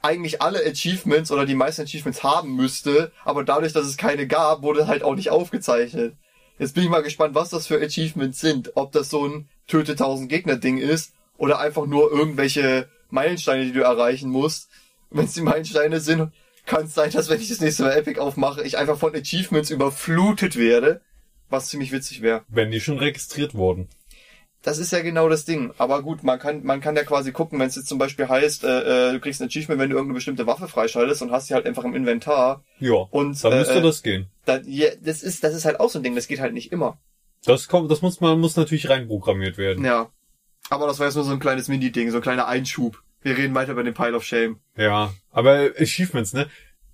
eigentlich alle Achievements oder die meisten Achievements haben müsste, aber dadurch, dass es keine gab, wurde halt auch nicht aufgezeichnet. Jetzt bin ich mal gespannt, was das für Achievements sind. Ob das so ein Töte 1000 Gegner Ding ist oder einfach nur irgendwelche Meilensteine, die du erreichen musst. Wenn es die Meilensteine sind, kann es sein, dass wenn ich das nächste Mal Epic aufmache, ich einfach von Achievements überflutet werde, was ziemlich witzig wäre. Wenn die schon registriert wurden. Das ist ja genau das Ding. Aber gut, man kann, man kann ja quasi gucken, wenn es jetzt zum Beispiel heißt, äh, äh, du kriegst ein Achievement, wenn du irgendeine bestimmte Waffe freischaltest und hast die halt einfach im Inventar. Ja. Und, dann müsste äh, das gehen. Da, ja, das ist, das ist halt auch so ein Ding, das geht halt nicht immer. Das kommt, das muss man, muss natürlich reinprogrammiert werden. Ja. Aber das war jetzt nur so ein kleines Mini-Ding, so ein kleiner Einschub. Wir reden weiter über den Pile of Shame. Ja, aber Achievements, ne?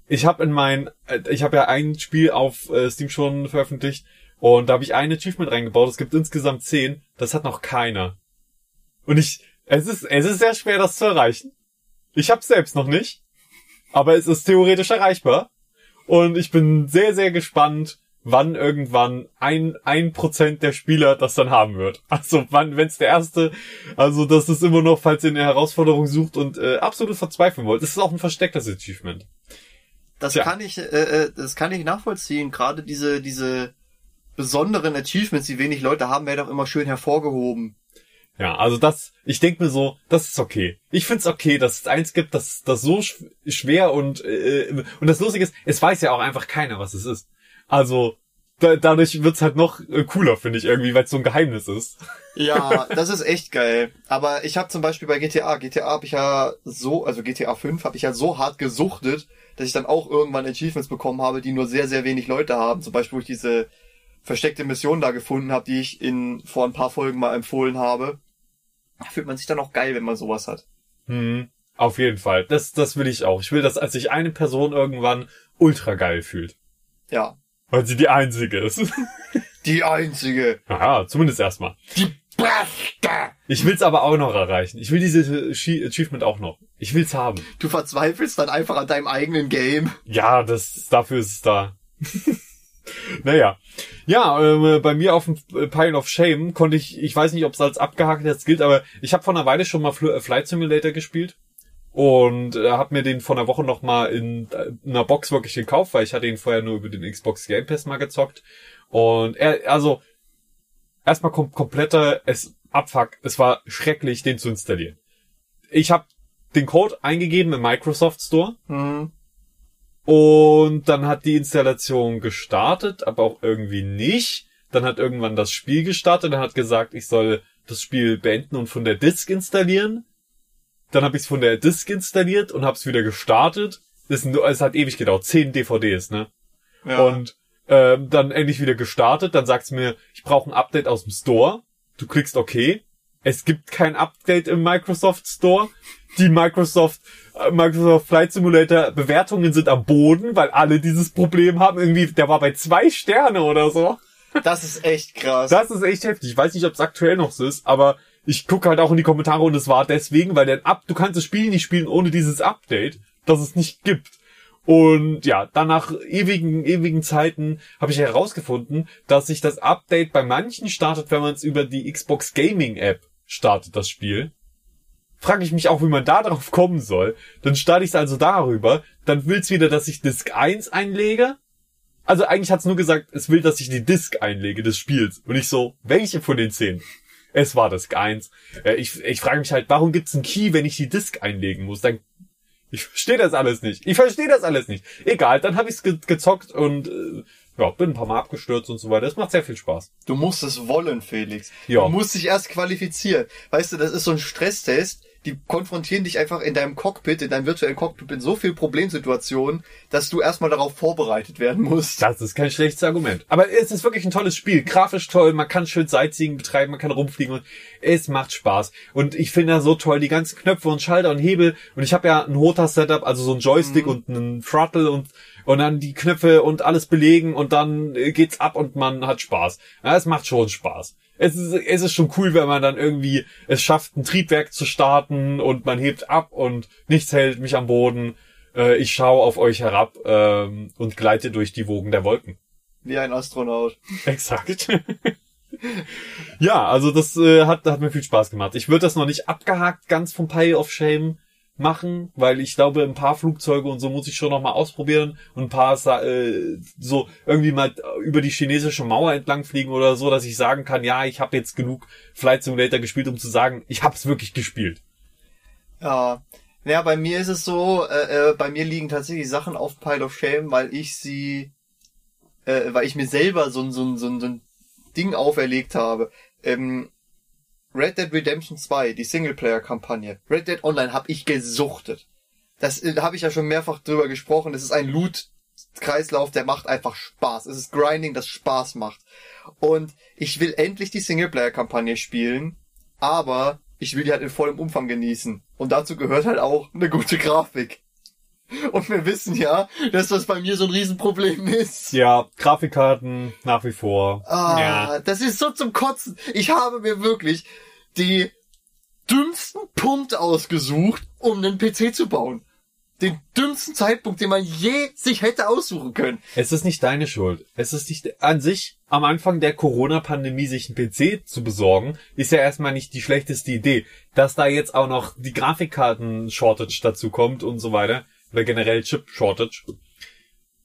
Ich habe in mein, äh, ich habe ja ein Spiel auf äh, Steam schon veröffentlicht und da habe ich ein Achievement reingebaut. Es gibt insgesamt zehn. Das hat noch keiner. Und ich, es ist, es ist sehr schwer, das zu erreichen. Ich habe selbst noch nicht, aber es ist theoretisch erreichbar. Und ich bin sehr, sehr gespannt, wann irgendwann ein, ein Prozent der Spieler das dann haben wird. [laughs] Also wann, wenn es der erste, also das ist immer noch, falls ihr eine Herausforderung sucht und äh, absolut verzweifeln wollt. Es ist auch ein verstecktes Achievement. Das Tja. kann ich, äh, äh, das kann ich nachvollziehen. Gerade diese, diese besonderen Achievements, die wenig Leute haben, werden auch immer schön hervorgehoben. Ja, also das, ich denk mir so, das ist okay. Ich find's okay, dass es eins gibt, das, das so sch schwer und äh, und das Lustige ist, es weiß ja auch einfach keiner, was es ist. Also da, dadurch wird's halt noch äh, cooler, finde ich irgendwie, weil es so ein Geheimnis ist. Ja, [laughs] das ist echt geil. Aber ich habe zum Beispiel bei GTA, GTA habe ich ja so, also GTA 5 habe ich ja so hart gesuchtet, dass ich dann auch irgendwann Achievements bekommen habe, die nur sehr, sehr wenig Leute haben. Zum Beispiel, wo ich diese versteckte Mission da gefunden habe, die ich in vor ein paar Folgen mal empfohlen habe. Fühlt man sich dann auch geil, wenn man sowas hat. Hm, auf jeden Fall. Das, das will ich auch. Ich will, dass als sich eine Person irgendwann ultra geil fühlt. Ja. Weil sie die einzige ist. [laughs] Die einzige. Aha, zumindest erstmal. Die Beste. Ich will's aber auch noch erreichen. Ich will diese Achie- Achievement auch noch. Ich will's haben. Du verzweifelst dann einfach an deinem eigenen Game. Ja, das, dafür ist es da. [laughs] naja. Ja, ähm, bei mir auf dem Pile of Shame konnte ich, ich weiß nicht, ob es als abgehakt jetzt gilt, aber ich habe vor einer Weile schon mal äh, Flight Simulator gespielt und äh, habe mir den vor einer Woche noch mal in, äh, in einer Box wirklich gekauft, weil ich hatte ihn vorher nur über den Xbox Game Pass mal gezockt und er, also erstmal kom kompletter es Abfuck, es war schrecklich, den zu installieren. Ich habe den Code eingegeben im Microsoft Store Hm. Und dann hat die Installation gestartet, aber auch irgendwie nicht. Dann hat irgendwann das Spiel gestartet, dann hat gesagt, ich soll das Spiel beenden und von der Disk installieren. Dann habe ich es von der Disk installiert und habe es wieder gestartet. Nur, es hat ewig gedauert, 10 DVDs, ne? Ja. Und ähm, dann endlich wieder gestartet. Dann sagt's mir, ich brauche ein Update aus dem Store. Du klickst OK. Es gibt kein Update im Microsoft Store. Die Microsoft äh, Microsoft Flight Simulator Bewertungen sind am Boden, weil alle dieses Problem haben. Irgendwie, der war bei zwei Sterne oder so. das ist echt krass. Das ist echt heftig. Ich weiß nicht, ob es aktuell noch so ist, aber ich gucke halt auch in die Kommentare und es war deswegen, weil der Up, du kannst das Spiel nicht spielen ohne dieses Update, das es nicht gibt. Und ja, dann nach ewigen, ewigen Zeiten habe ich herausgefunden, dass sich das Update bei manchen startet, wenn man es über die Xbox Gaming App startet, das Spiel. Frage ich mich auch, wie man da drauf kommen soll. Dann starte ich es also darüber. Dann will es wieder, dass ich Disk 1 einlege. Also eigentlich hat es nur gesagt, es will, dass ich die Disk einlege des Spiels. Und ich so, welche von den zehn? Es war Disk 1. Äh, ich ich frage mich halt, warum gibt's einen Key, wenn ich die Disk einlegen muss? Dann ich verstehe das alles nicht. Ich verstehe das alles nicht. Egal, dann habe ich's ge gezockt und äh, ja, bin ein paar Mal abgestürzt und so weiter. Es macht sehr viel Spaß. Du musst es wollen, Felix. Ja. Du musst dich erst qualifizieren. Weißt du, das ist so ein Stresstest. Die konfrontieren dich einfach in deinem Cockpit, in deinem virtuellen Cockpit in so viel Problemsituationen, dass du erstmal darauf vorbereitet werden musst. Das ist kein schlechtes Argument. Aber es ist wirklich ein tolles Spiel. Grafisch toll, man kann schön Sightseeing betreiben, man kann rumfliegen und es macht Spaß. Und ich finde da so toll die ganzen Knöpfe und Schalter und Hebel. Und ich habe ja ein Hota-Setup, also so ein Joystick und einen Throttle und und dann die Knöpfe und alles belegen und dann äh, geht's ab und man hat Spaß. Ja, es macht schon Spaß. Es ist, es ist schon cool, wenn man dann irgendwie es schafft, ein Triebwerk zu starten und man hebt ab und nichts hält mich am Boden. Äh, ich schaue auf euch herab ähm, und gleite durch die Wogen der Wolken. Wie ein Astronaut. [laughs] Exakt. ja, also das äh, hat, hat mir viel Spaß gemacht. Ich würde das noch nicht abgehakt ganz vom Pile of Shame machen, weil ich glaube, ein paar Flugzeuge und so muss ich schon noch mal ausprobieren und ein paar äh, so irgendwie mal über die chinesische Mauer entlang fliegen oder so, dass ich sagen kann, ja, ich habe jetzt genug Flight Simulator gespielt, um zu sagen, ich habe es wirklich gespielt. Ja. Ja, bei mir ist es so, äh, äh, bei mir liegen tatsächlich Sachen auf Pile of Shame, weil ich sie, äh, weil ich mir selber so ein, so ein, so ein, so Ding auferlegt habe. Ähm, Red Dead Redemption 2, die Singleplayer-Kampagne. Red Dead Online habe ich gesuchtet. Das äh, habe ich ja schon mehrfach drüber gesprochen. Es ist ein Loot-Kreislauf, der macht einfach Spaß. Es ist Grinding, das Spaß macht. Und ich will endlich die Singleplayer-Kampagne spielen, aber ich will die halt in vollem Umfang genießen. Und dazu gehört halt auch eine gute Grafik. Und wir wissen ja, dass das bei mir so ein Riesenproblem ist. Ja, Grafikkarten nach wie vor. Ah, ja. das ist so zum Kotzen. Ich habe mir wirklich die dümmsten Punkt ausgesucht, um einen PC zu bauen. Den dümmsten Zeitpunkt, den man je sich hätte aussuchen können. Es ist nicht deine Schuld. Es ist nicht an sich am Anfang der Corona-Pandemie sich einen PC zu besorgen, ist ja erstmal nicht die schlechteste Idee. Dass da jetzt auch noch die Grafikkarten-Shortage dazu kommt und so weiter, oder generell Chip-Shortage,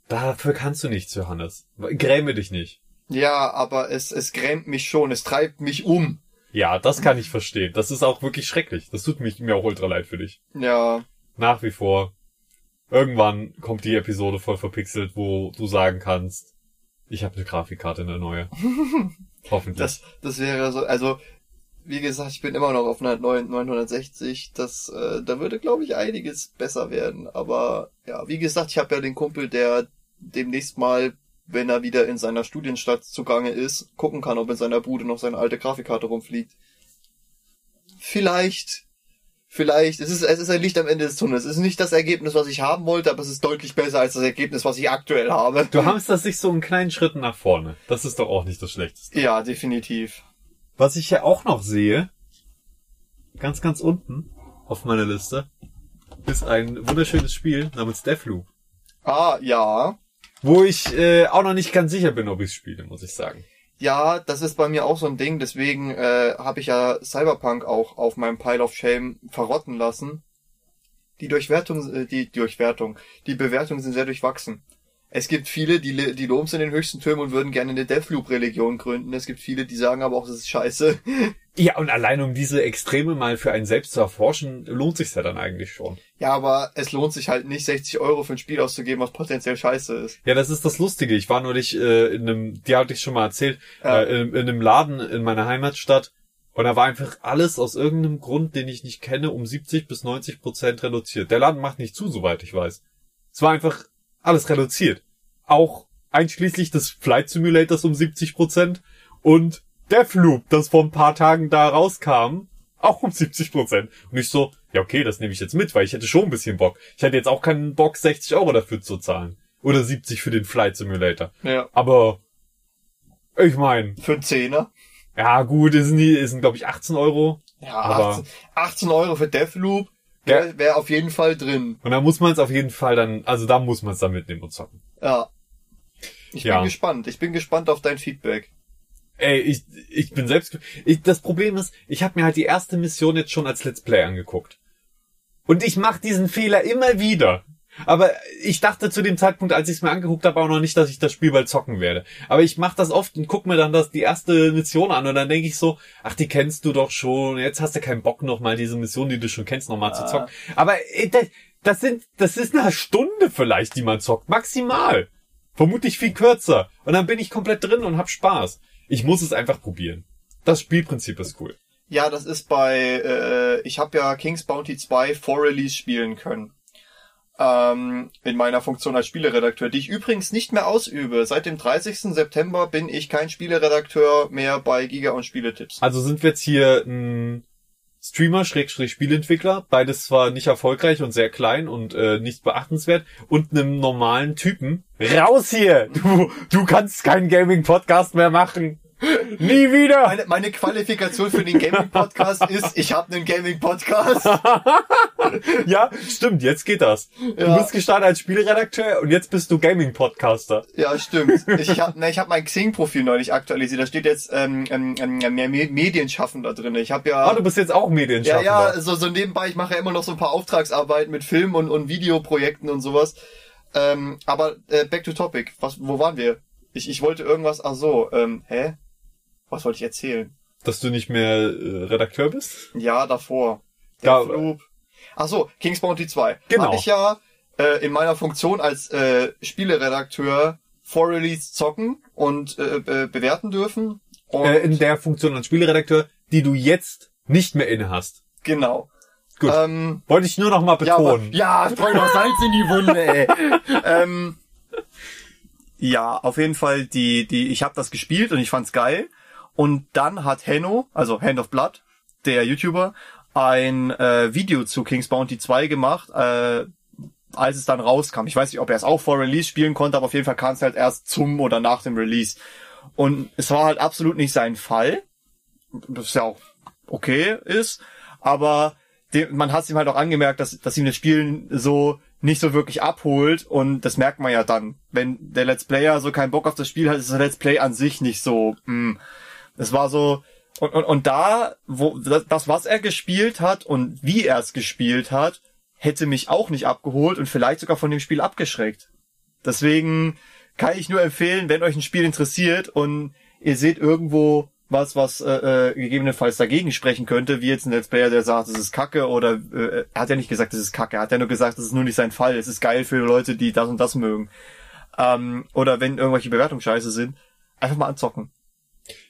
dafür kannst du nichts, Johannes. Gräme dich nicht. Ja, aber es, es grämt mich schon, es treibt mich um. Ja, das kann ich verstehen. Das ist auch wirklich schrecklich. Das tut mich, mir auch ultra leid für dich. Ja, Nach wie vor. Irgendwann kommt die Episode voll verpixelt, wo du sagen kannst, ich habe eine Grafikkarte, eine neue. [laughs] Hoffentlich. das, das wäre so, also, wie gesagt, ich bin immer noch auf einer neuen 960. Das, äh, da würde, glaube ich, einiges besser werden. Aber ja, wie gesagt, ich habe ja den Kumpel, der demnächst mal, wenn er wieder in seiner Studienstadt zugange ist, gucken kann, ob in seiner Bude noch seine alte Grafikkarte rumfliegt. Vielleicht, vielleicht, es ist, es ist ein Licht am Ende des Tunnels. Es ist nicht das Ergebnis, was ich haben wollte, aber es ist deutlich besser als das Ergebnis, was ich aktuell habe. Du hamsterst dich so in kleinen Schritten nach vorne. Das ist doch auch nicht das Schlechteste. Ja, definitiv. Was ich ja auch noch sehe, ganz, ganz unten auf meiner Liste, ist ein wunderschönes Spiel namens Deathloop. Ah, ja. Wo ich äh, auch noch nicht ganz sicher bin, ob ich spiele, muss ich sagen. Ja, das ist bei mir auch so ein Ding, deswegen äh, habe ich ja Cyberpunk auch auf meinem Pile of Shame verrotten lassen. Die Durchwertung, äh, die Durchwertung, die Bewertungen sind sehr durchwachsen. Es gibt viele, die, die loben es in den höchsten Türmen und würden gerne eine Deathloop-Religion gründen. Es gibt viele, die sagen aber auch, das ist scheiße. [laughs] Ja, und allein um diese Extreme mal für einen selbst zu erforschen, lohnt sich's ja dann eigentlich schon. Ja, aber es lohnt sich halt nicht, 60 Euro für ein Spiel auszugeben, was potenziell scheiße ist. Ja, das ist das Lustige. Ich war neulich äh, in einem, die hatte ich schon mal erzählt, Ja. äh, in, in einem Laden in meiner Heimatstadt und da war einfach alles aus irgendeinem Grund, den ich nicht kenne, um 70 bis 90 Prozent reduziert. Der Laden macht nicht zu, soweit ich weiß. Es war einfach alles reduziert. Auch einschließlich des Flight Simulators um 70 Prozent und Deathloop, das vor ein paar Tagen da rauskam, auch um 70 Prozent. Und ich so, ja okay, das nehme ich jetzt mit, weil ich hätte schon ein bisschen Bock. Ich hätte jetzt auch keinen Bock, 60 Euro dafür zu zahlen. Oder 70 für den Flight Simulator. Ja. Aber ich meine, Für einen Zehner. ja gut, sind, die- sind glaube ich 18 Euro. Ja, Aber- 18, 18 Euro für Deathloop wäre wär auf jeden Fall drin. Und da muss man es auf jeden Fall dann, also da muss man es dann mitnehmen und zocken. Ja. Ich Ja. bin gespannt. Ich bin gespannt auf dein Feedback. Ey, ich, ich bin selbst. Ich, das Problem ist, ich habe mir halt die erste Mission jetzt schon als Let's Play angeguckt. Und ich mache diesen Fehler immer wieder. Aber ich dachte zu dem Zeitpunkt, als ich es mir angeguckt habe, auch noch nicht, dass ich das Spiel bald zocken werde. Aber ich mache das oft und guck mir dann das die erste Mission an und dann denke ich so, ach, die kennst du doch schon. Jetzt hast du keinen Bock nochmal diese Mission, die du schon kennst, nochmal zu Ah. zocken. Aber das, das sind, das ist eine Stunde vielleicht, die man zockt, maximal. Vermutlich viel kürzer. Und dann bin ich komplett drin und hab Spaß. Ich muss es einfach probieren. Das Spielprinzip ist cool. Ja, das ist bei, äh, ich habe ja King's Bounty 2 vor Release spielen können. Ähm, in meiner Funktion als Spieleredakteur, die ich übrigens nicht mehr ausübe. Seit dem 30. September bin ich kein Spieleredakteur mehr bei Giga und Spieletipps. Also sind wir jetzt hier ein Streamer, Schrägstrich Spielentwickler, beides zwar nicht erfolgreich und sehr klein und äh, nicht beachtenswert, und einem normalen Typen. Raus hier! Du, du kannst keinen Gaming-Podcast mehr machen. [laughs] Nie wieder! Meine, meine Qualifikation für den Gaming-Podcast [laughs] ist, ich habe einen Gaming-Podcast. [laughs] Ja, stimmt, jetzt geht das. Du Ja. bist gestartet als Spieleredakteur und jetzt bist du Gaming-Podcaster. Ja, stimmt. Ich habe ne, ich hab mein Xing-Profil neulich aktualisiert. Da steht jetzt ähm, ähm, ähm, mehr Me- Medienschaffender drin. Ich habe ja... Ah, du bist jetzt auch Ja, Medienschaffender. ja, so, so nebenbei, ich mache ja immer noch so ein paar Auftragsarbeiten mit Film und, und Videoprojekten und sowas. Ähm, aber äh, back to topic. Was, wo waren wir? Ich, ich wollte irgendwas, ach so, ähm, hä? Was wollte ich erzählen? Dass du nicht mehr äh, Redakteur bist? Ja, davor. Da- Deathloop. Ach so, King's Bounty 2. Genau. Hab ich ja äh, in meiner Funktion als äh, Spieleredakteur vor Release zocken und äh, bewerten dürfen. Und Äh, in der Funktion als Spieleredakteur, die du jetzt nicht mehr inne hast. genau. Gut. Ähm, Wollte ich nur noch mal Ja, aber, betonen. ja, streu noch Salz in die Wunde, ey. [laughs] ähm, ja, auf jeden Fall, die, die, ich habe das gespielt und ich fand's geil. Und dann hat Henno, also Hand of Blood, der YouTuber, ein äh, Video zu King's Bounty 2 gemacht, äh, als es dann rauskam. Ich weiß nicht, ob er es auch vor Release spielen konnte, aber auf jeden Fall kam es halt erst zum oder nach dem Release. Und es war halt absolut nicht sein Fall. Das ja auch okay ist. Aber dem, man hat ihm halt auch angemerkt, dass, dass ihm das Spiel so nicht so wirklich abholt und das merkt man ja dann. Wenn der Let's Player so keinen Bock auf das Spiel hat, ist das Let's Play an sich nicht so. Mh. Es war so und, und, und da, wo das, was er gespielt hat und wie er es gespielt hat, hätte mich auch nicht abgeholt und vielleicht sogar von dem Spiel abgeschreckt. Deswegen kann ich nur empfehlen, wenn euch ein Spiel interessiert und ihr seht irgendwo was, was äh, äh, gegebenenfalls dagegen sprechen könnte, wie jetzt ein Let's Player, der sagt, es ist Kacke oder äh, er hat ja nicht gesagt, es ist Kacke, er hat ja nur gesagt, es ist nur nicht sein Fall, es ist geil für Leute, die das und das mögen. Ähm, oder wenn irgendwelche Bewertungen scheiße sind, einfach mal anzocken.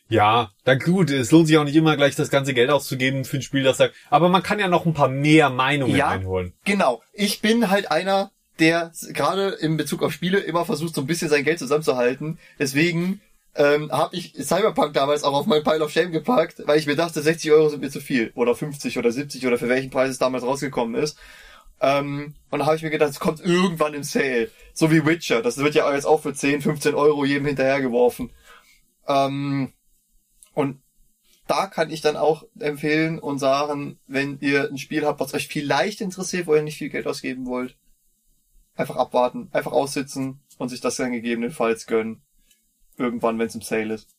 Ja, da gut, es lohnt sich auch nicht immer gleich das ganze Geld auszugeben für ein Spiel, das sagt, aber man kann ja noch ein paar mehr Meinungen Ja. einholen. Genau. Ich bin halt einer, der gerade in Bezug auf Spiele immer versucht, so ein bisschen sein Geld zusammenzuhalten. Deswegen ähm, habe ich Cyberpunk damals auch auf mein Pile of Shame gepackt, weil ich mir dachte, 60 Euro sind mir zu viel. Oder 50 oder 70 oder für welchen Preis es damals rausgekommen ist. Ähm, und dann habe ich mir gedacht, es kommt irgendwann im Sale. So wie Witcher. Das wird ja jetzt auch für 10, 15 Euro jedem hinterhergeworfen. Ähm, und da kann ich dann auch empfehlen und sagen, wenn ihr ein Spiel habt, was euch vielleicht interessiert, wo ihr nicht viel Geld ausgeben wollt, einfach abwarten, einfach aussitzen und sich das dann gegebenenfalls gönnen. Irgendwann, wenn es im Sale ist.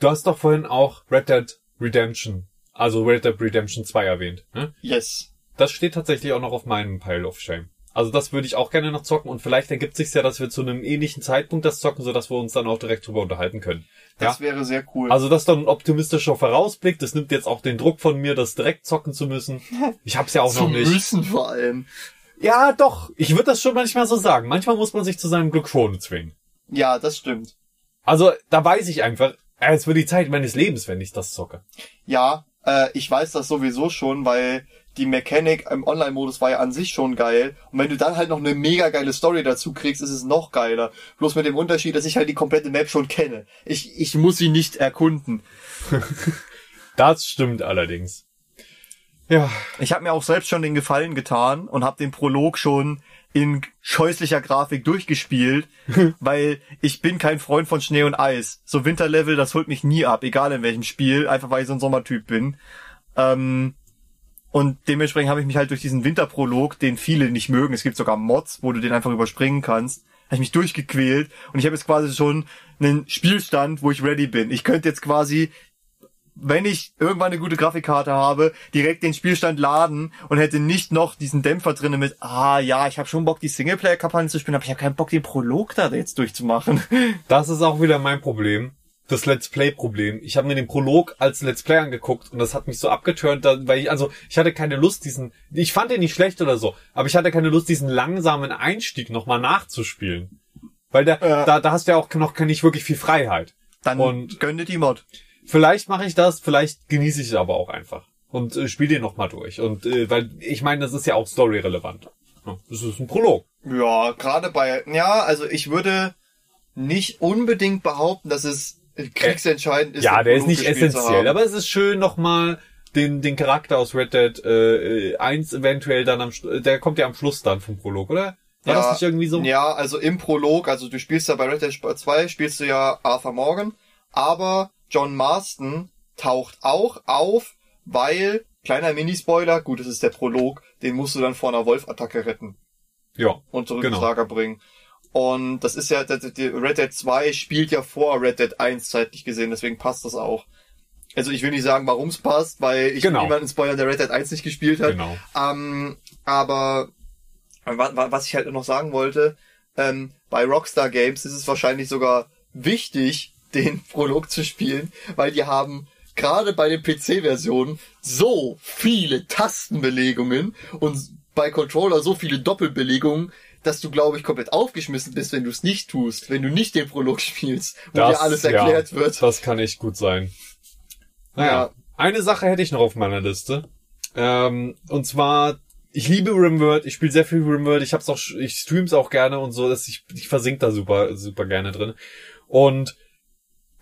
Du hast doch vorhin auch Red Dead Redemption, also Red Dead Redemption 2 erwähnt. Ne? Yes. Das steht tatsächlich auch noch auf meinem Pile of Shame. Also das würde ich auch gerne noch zocken und vielleicht ergibt sich ja, dass wir zu einem ähnlichen Zeitpunkt das zocken, so dass wir uns dann auch direkt drüber unterhalten können. Das ja? wäre sehr cool. Also das ist dann ein optimistischer Vorausblick. Das nimmt jetzt auch den Druck von mir, das direkt zocken zu müssen. [laughs] Ich hab's ja auch zu noch nicht. müssen vor allem. Ja, doch. Ich würde das schon manchmal so sagen. Manchmal muss man sich zu seinem Glück schon zwingen. Ja, das stimmt. Also da weiß ich einfach, es wird die Zeit meines Lebens, wenn ich das zocke. Ja, äh, ich weiß das sowieso schon, weil die Mechanik im Online-Modus war ja an sich schon geil. Und wenn du dann halt noch eine mega geile Story dazu kriegst, ist es noch geiler. Bloß mit dem Unterschied, dass ich halt die komplette Map schon kenne. Ich, ich muss sie nicht erkunden. [laughs] das stimmt allerdings. Ja. Ich habe mir auch selbst schon den Gefallen getan und habe den Prolog schon in scheußlicher Grafik durchgespielt, [laughs] weil ich bin kein Freund von Schnee und Eis. So Winterlevel, das holt mich nie ab, egal in welchem Spiel, einfach weil ich so ein Sommertyp bin. Ähm, und dementsprechend habe ich mich halt durch diesen Winterprolog, den viele nicht mögen, es gibt sogar Mods, wo du den einfach überspringen kannst, habe ich mich durchgequält und ich habe jetzt quasi schon einen Spielstand, wo ich ready bin. Ich könnte jetzt quasi, wenn ich irgendwann eine gute Grafikkarte habe, direkt den Spielstand laden und hätte nicht noch diesen Dämpfer drinne mit, ah ja, ich habe schon Bock, die Singleplayer-Kampagne zu spielen, aber ich habe keinen Bock, den Prolog da jetzt durchzumachen. Das ist auch wieder mein Problem das Let's Play-Problem. Ich habe mir den Prolog als Let's Play angeguckt und das hat mich so abgeturnt, weil ich, also ich hatte keine Lust, diesen, ich fand den nicht schlecht oder so, aber ich hatte keine Lust, diesen langsamen Einstieg nochmal nachzuspielen. Weil da, ja. da, da hast du ja auch noch nicht wirklich viel Freiheit. Dann und gönn dir die Mod. Vielleicht mache ich das, vielleicht genieße ich es aber auch einfach. Und äh, spiel den nochmal durch. Und äh, weil ich meine, das ist ja auch story-relevant. Das ist ein Prolog. Ja, gerade bei, ja, also ich würde nicht unbedingt behaupten, dass es kriegsentscheidend ist. Ja, der ist nicht essentiell, aber es ist schön nochmal den, den Charakter aus Red Dead äh, 1 eventuell dann am der kommt ja am Schluss dann vom Prolog, oder? War ja, das nicht irgendwie so? Ja, also im Prolog, also du spielst ja bei Red Dead 2, spielst du ja Arthur Morgan, aber John Marston taucht auch auf, weil, kleiner Minispoiler, gut, das ist der Prolog, den musst du dann vor einer Wolf-Attacke retten. Ja. Und zurück genau. ins Lager bringen. Und das ist ja, die Red Dead 2 spielt ja vor Red Dead 1 zeitlich gesehen, deswegen passt das auch. Also ich will nicht sagen, warum es passt, weil ich genau. niemanden spoilern, der Red Dead 1 nicht gespielt hat. Genau. Ähm, aber was ich halt noch sagen wollte, ähm, bei Rockstar Games ist es wahrscheinlich sogar wichtig, [laughs] den Prolog zu spielen, weil die haben gerade bei den PC-Versionen so viele Tastenbelegungen und bei Controller so viele Doppelbelegungen, dass du, glaube ich, komplett aufgeschmissen bist, wenn du es nicht tust, wenn du nicht den Prolog [laughs] spielst, wo das, dir alles erklärt ja, wird. Das kann echt gut sein. Naja, ja. eine Sache hätte ich noch auf meiner Liste. Ähm, und zwar, ich liebe Rimworld, ich spiele sehr viel Rimworld, ich hab's auch, ich stream's auch gerne und so, dass ich, ich versink da super, super gerne drin. Und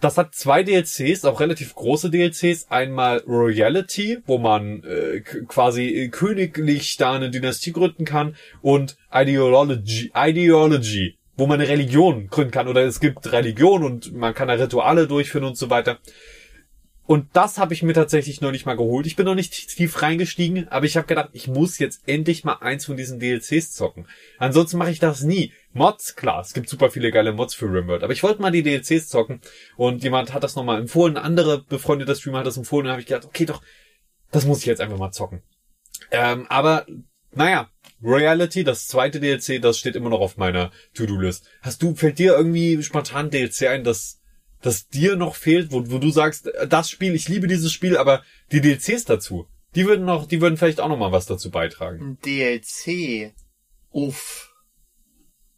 das hat zwei DLCs, auch relativ große DLCs. Einmal Royalty, wo man äh, quasi äh, königlich da eine Dynastie gründen kann. Und Ideology, Ideology, wo man eine Religion gründen kann. Oder es gibt Religion und man kann da Rituale durchführen und so weiter. Und das habe ich mir tatsächlich noch nicht mal geholt. Ich bin noch nicht tief reingestiegen, aber ich habe gedacht, ich muss jetzt endlich mal eins von diesen DLCs zocken. Ansonsten mache ich das nie. Mods, klar, es gibt super viele geile Mods für Rimworld, aber ich wollte mal die DLCs zocken und jemand hat das nochmal empfohlen, andere befreundete Streamer hat das empfohlen und habe ich gedacht, okay, doch, das muss ich jetzt einfach mal zocken. Ähm, aber, naja, Reality, das zweite DLC, das steht immer noch auf meiner To-Do-List. Hast du, fällt dir irgendwie spontan DLC ein, das das dir noch fehlt, wo, wo du sagst, das Spiel, ich liebe dieses Spiel, aber die DLCs dazu, die würden noch, die würden vielleicht auch noch mal was dazu beitragen. DLC. Uff.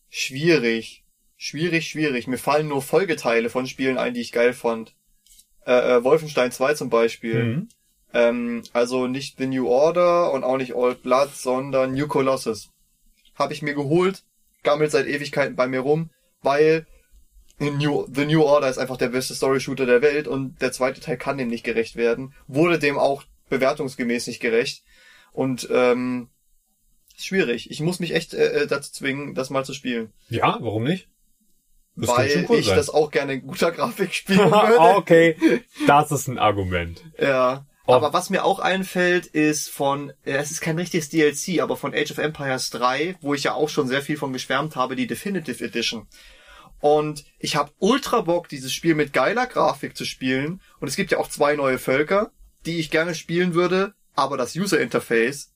Schwierig. Schwierig, schwierig. Mir fallen nur Folgeteile von Spielen ein, die ich geil fand. Äh, äh, Wolfenstein 2 zum Beispiel. Mhm. Ähm, also nicht The New Order und auch nicht Old Blood, sondern New Colossus. Hab ich mir geholt, gammelt seit Ewigkeiten bei mir rum, weil New, The New Order ist einfach der beste Story-Shooter der Welt und der zweite Teil kann dem nicht gerecht werden. Wurde dem auch bewertungsgemäß nicht gerecht. Und ähm, schwierig. Ich muss mich echt äh, äh dazu zwingen, das mal zu spielen. Ja, warum nicht? Das weil cool ich sein. das auch gerne in guter Grafik [laughs] spielen würde. okay, das ist ein Argument. Ja. Oh. Aber was mir auch einfällt, ist von, es ist kein richtiges DLC, aber von Age of Empires 3, wo ich ja auch schon sehr viel von geschwärmt habe, die Definitive Edition. Und ich habe ultra Bock, dieses Spiel mit geiler Grafik zu spielen. Und es gibt ja auch zwei neue Völker, die ich gerne spielen würde, aber das User Interface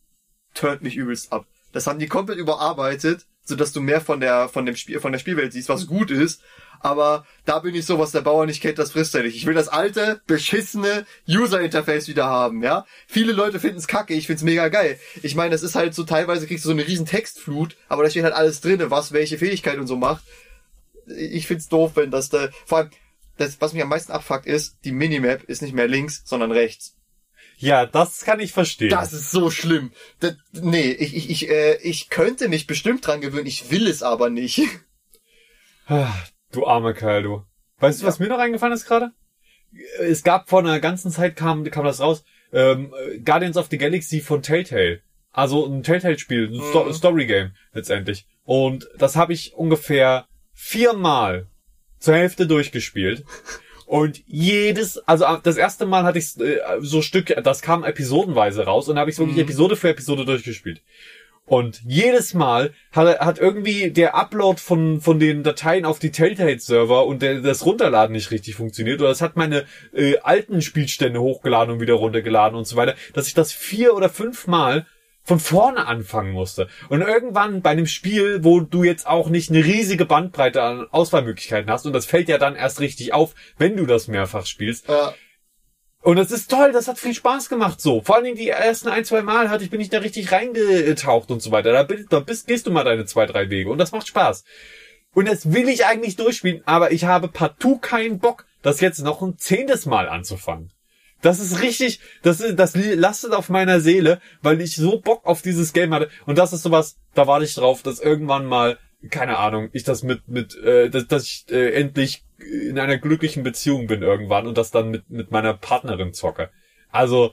turnt mich übelst ab. Das haben die komplett überarbeitet, so dass du mehr von der von dem Spiel von der Spielwelt siehst, was gut ist. Aber da bin ich so, was der Bauer nicht kennt, das frisst er nicht. Ich will das alte, beschissene User-Interface wieder haben, ja. Viele Leute finden es kacke, ich find's mega geil. Ich meine, das ist halt so, teilweise kriegst du so eine riesen Textflut, aber da steht halt alles drinne, was welche Fähigkeit und so macht. Ich find's doof, wenn das da, vor allem, das, was mich am meisten abfuckt ist, die Minimap ist nicht mehr links, sondern rechts. Ja, das kann ich verstehen. Das ist so schlimm. Das, nee, ich, ich, ich, äh, ich könnte mich bestimmt dran gewöhnen, ich will es aber nicht. Du armer Kerl, du. Weißt du, was mir noch eingefallen ist gerade? Es gab vor einer ganzen Zeit kam, kam das raus, ähm, Guardians of the Galaxy von Telltale. Also ein Telltale-Spiel, ein Sto mhm. Story-Game letztendlich. Und das habe ich ungefähr viermal zur Hälfte durchgespielt. Und jedes, also das erste Mal hatte ich äh, so Stück, das kam episodenweise raus und habe ich wirklich mhm. Episode für Episode durchgespielt. Und jedes Mal hat, hat irgendwie der Upload von, von den Dateien auf die Telltale-Server und der, das Runterladen nicht richtig funktioniert. Oder es hat meine äh, alten Spielstände hochgeladen und wieder runtergeladen und so weiter, dass ich das vier oder fünf Mal von vorne anfangen musste. Und irgendwann bei einem Spiel, wo du jetzt auch nicht eine riesige Bandbreite an Auswahlmöglichkeiten hast, und das fällt ja dann erst richtig auf, wenn du das mehrfach spielst. Ja. Und das ist toll, das hat viel Spaß gemacht so. Vor allen Dingen die ersten ein, zwei Mal hatte ich, bin ich da richtig reingetaucht und so weiter. Da, da bist, gehst du mal deine zwei, drei Wege und das macht Spaß. Und das will ich eigentlich durchspielen, aber ich habe partout keinen Bock, das jetzt noch ein zehntes Mal anzufangen. Das ist richtig, das, das lastet auf meiner Seele, weil ich so Bock auf dieses Game hatte. Und das ist sowas, da warte ich drauf, dass irgendwann mal, keine Ahnung, ich das mit, mit, äh, dass, dass ich äh, endlich in einer glücklichen Beziehung bin irgendwann und das dann mit, mit meiner Partnerin zocke. Also,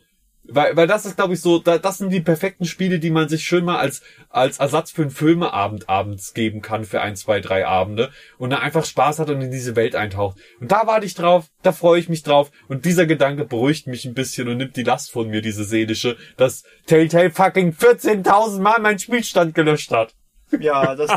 weil, weil das ist, glaube ich, so, da, das sind die perfekten Spiele, die man sich schön mal als, als Ersatz für einen Filmeabend abends geben kann für ein, zwei, drei Abende und da einfach Spaß hat und in diese Welt eintaucht. Und da warte ich drauf, da freue ich mich drauf und dieser Gedanke beruhigt mich ein bisschen und nimmt die Last von mir, diese seelische, dass Telltale fucking 14.000 Mal meinen Spielstand gelöscht hat. Ja, das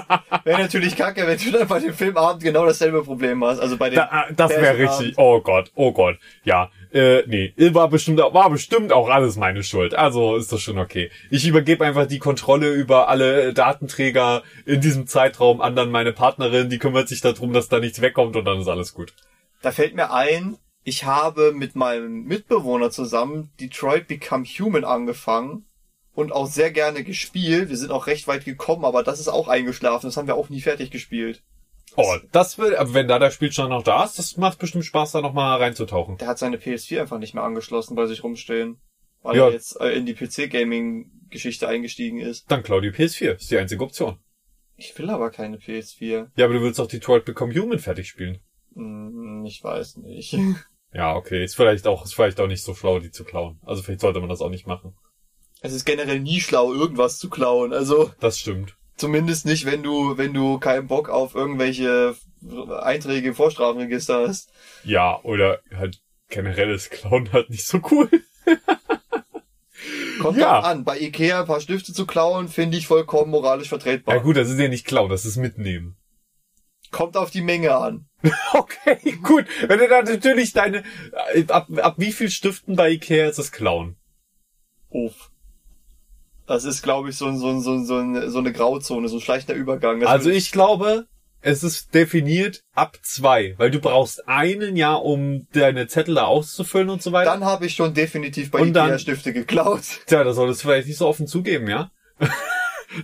wäre natürlich kacke, wenn du dann bei dem Filmabend genau dasselbe Problem hast. Also bei dem da, Das wäre richtig. Oh Gott, oh Gott. Ja, äh, nee, war bestimmt, war bestimmt auch alles meine Schuld. Also ist das schon okay. Ich übergebe einfach die Kontrolle über alle Datenträger in diesem Zeitraum an dann meine Partnerin. Die kümmert sich darum, dass da nichts wegkommt und dann ist alles gut. Da fällt mir ein, ich habe mit meinem Mitbewohner zusammen Detroit Become Human angefangen und auch sehr gerne gespielt. Wir sind auch recht weit gekommen, aber das ist auch eingeschlafen. Das haben wir auch nie fertig gespielt. Oh, das will, aber wenn da der Spielstand noch da ist, das macht bestimmt Spaß, da nochmal reinzutauchen. Der hat seine PS4 einfach nicht mehr angeschlossen bei sich rumstehen. Weil ja. er jetzt äh, in die PC-Gaming-Geschichte eingestiegen ist. Dann klau die PS4, ist die einzige Option. Ich will aber keine PS4. Ja, aber du willst auch Detroit Become Human fertig spielen. Hm, ich weiß nicht. [laughs] ja, okay. Ist vielleicht auch, ist vielleicht auch nicht so schlau, die zu klauen. Also vielleicht sollte man das auch nicht machen. Es ist generell nie schlau, irgendwas zu klauen, also. Das stimmt. Zumindest nicht, wenn du, wenn du keinen Bock auf irgendwelche Einträge im Vorstrafenregister hast. Ja, oder halt generelles Klauen halt nicht so cool. [laughs] Kommt ja. an. Bei Ikea ein paar Stifte zu klauen, finde ich vollkommen moralisch vertretbar. Ja gut, das ist ja nicht klauen, das ist mitnehmen. Kommt auf die Menge an. [laughs] okay, gut. Wenn du da natürlich deine, ab, ab wie viel Stiften bei Ikea ist das klauen? Uff. Das ist, glaube ich, so, so, so, so, eine, so eine Grauzone, so ein schleichender Übergang. Das also ich glaube, es ist definiert ab zwei, weil du brauchst einen Jahr, um deine Zettel da auszufüllen und so weiter. Dann habe ich schon definitiv bei und Ikea Stifte geklaut. [laughs] Tja, das solltest du vielleicht nicht so offen zugeben, ja? [laughs]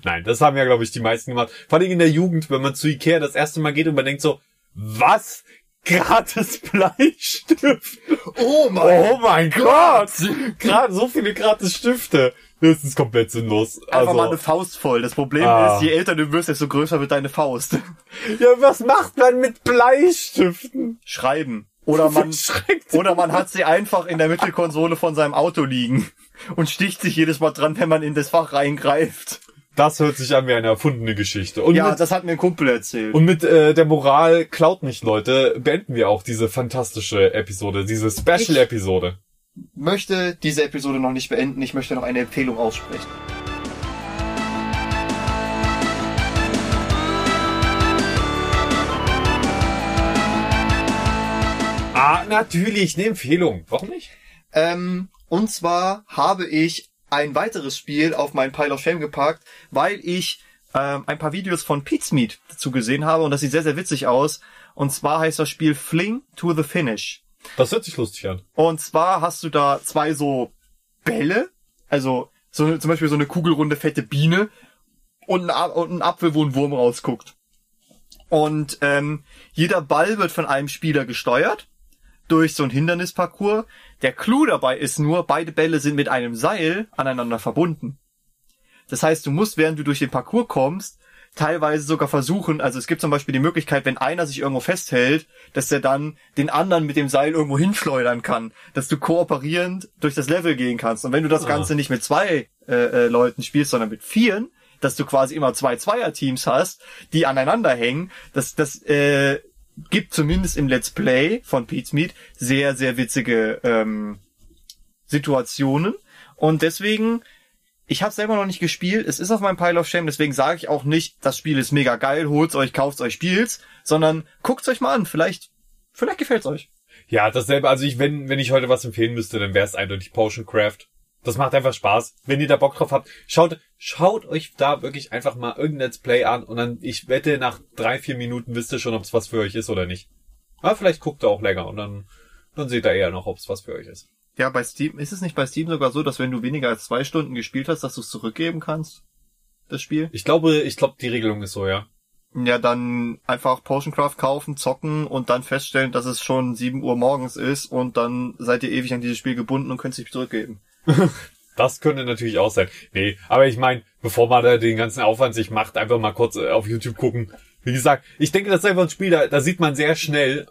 Nein, das haben ja, glaube ich, die meisten gemacht. Vor allem in der Jugend, wenn man zu Ikea das erste Mal geht und man denkt so, was? Gratis Bleistift. Oh Oh mein Gott! Gerade so viele gratis Stifte. Das ist komplett sinnlos. Einfach Also, mal eine Faust voll. Das Problem Ah. ist, je älter du wirst, desto größer wird deine Faust. ja, was macht man mit Bleistiften? Schreiben. Oder [laughs] man, oder man hat sie einfach in der Mittelkonsole von seinem Auto liegen und sticht sich jedes Mal dran, wenn man in das Fach reingreift. Das hört sich an wie eine erfundene Geschichte. Und Ja, mit, das hat mir ein Kumpel erzählt. und mit äh, der Moral klaut nicht, Leute, beenden wir auch diese fantastische Episode, diese Special-Episode. möchte diese Episode noch nicht beenden. Ich möchte noch eine Empfehlung aussprechen. Ah, natürlich, eine Empfehlung. Warum nicht? Ähm, und zwar habe ich ein weiteres Spiel auf meinen Pile of Shame gepackt, weil ich ähm, ein paar Videos von Meat dazu gesehen habe und das sieht sehr, sehr witzig aus. Und zwar heißt das Spiel Fling to the Finish. Das hört sich lustig an. Und zwar hast du da zwei so Bälle, also so zum Beispiel so eine kugelrunde fette Biene und ein, und ein Apfel, wo ein Wurm rausguckt. Und ähm, jeder Ball wird von einem Spieler gesteuert durch so ein Hindernisparcours. Der Clou dabei ist nur, beide Bälle sind mit einem Seil aneinander verbunden. Das heißt, du musst, während du durch den Parcours kommst, teilweise sogar versuchen, also es gibt zum Beispiel die Möglichkeit, wenn einer sich irgendwo festhält, dass der dann den anderen mit dem Seil irgendwo hinschleudern kann, dass du kooperierend durch das Level gehen kannst. Und wenn du das Ah. Ganze nicht mit zwei äh, äh, Leuten spielst, sondern mit vieren, dass du quasi immer zwei Zweierteams hast, die aneinander hängen, das, das äh, gibt zumindest im Let's Play von Pete's Meat sehr, sehr witzige ähm, Situationen. Und deswegen, ich habe selber noch nicht gespielt, es ist auf meinem Pile of Shame, deswegen sage ich auch nicht, das Spiel ist mega geil, holt's euch, kauft's euch, spielt's, sondern guckt's euch mal an, vielleicht, vielleicht gefällt's euch. Ja, dasselbe. Also ich, wenn, wenn ich heute was empfehlen müsste, dann wäre es eindeutig Potion Craft. Das macht einfach Spaß. Wenn ihr da Bock drauf habt, schaut, schaut euch da wirklich einfach mal irgendein Let's Play an und dann, ich wette, nach drei, vier Minuten wisst ihr schon, ob es was für euch ist oder nicht. Aber vielleicht guckt ihr auch länger und dann, dann seht ihr eher noch, ob es was für euch ist. Ja, bei Steam, ist es nicht bei Steam sogar so, dass wenn du weniger als zwei Stunden gespielt hast, dass du es zurückgeben kannst? Das Spiel? Ich glaube, ich glaube, die Regelung ist so, ja. Ja, dann einfach Potioncraft kaufen, zocken und dann feststellen, dass es schon 7 Uhr morgens ist und dann seid ihr ewig an dieses Spiel gebunden und könnt es nicht zurückgeben. [laughs] Das könnte natürlich auch sein. Nee, aber ich meine, bevor man da den ganzen Aufwand sich macht, einfach mal kurz äh, auf YouTube gucken. Wie gesagt, ich denke, das ist einfach ein Spiel, da, da sieht man sehr schnell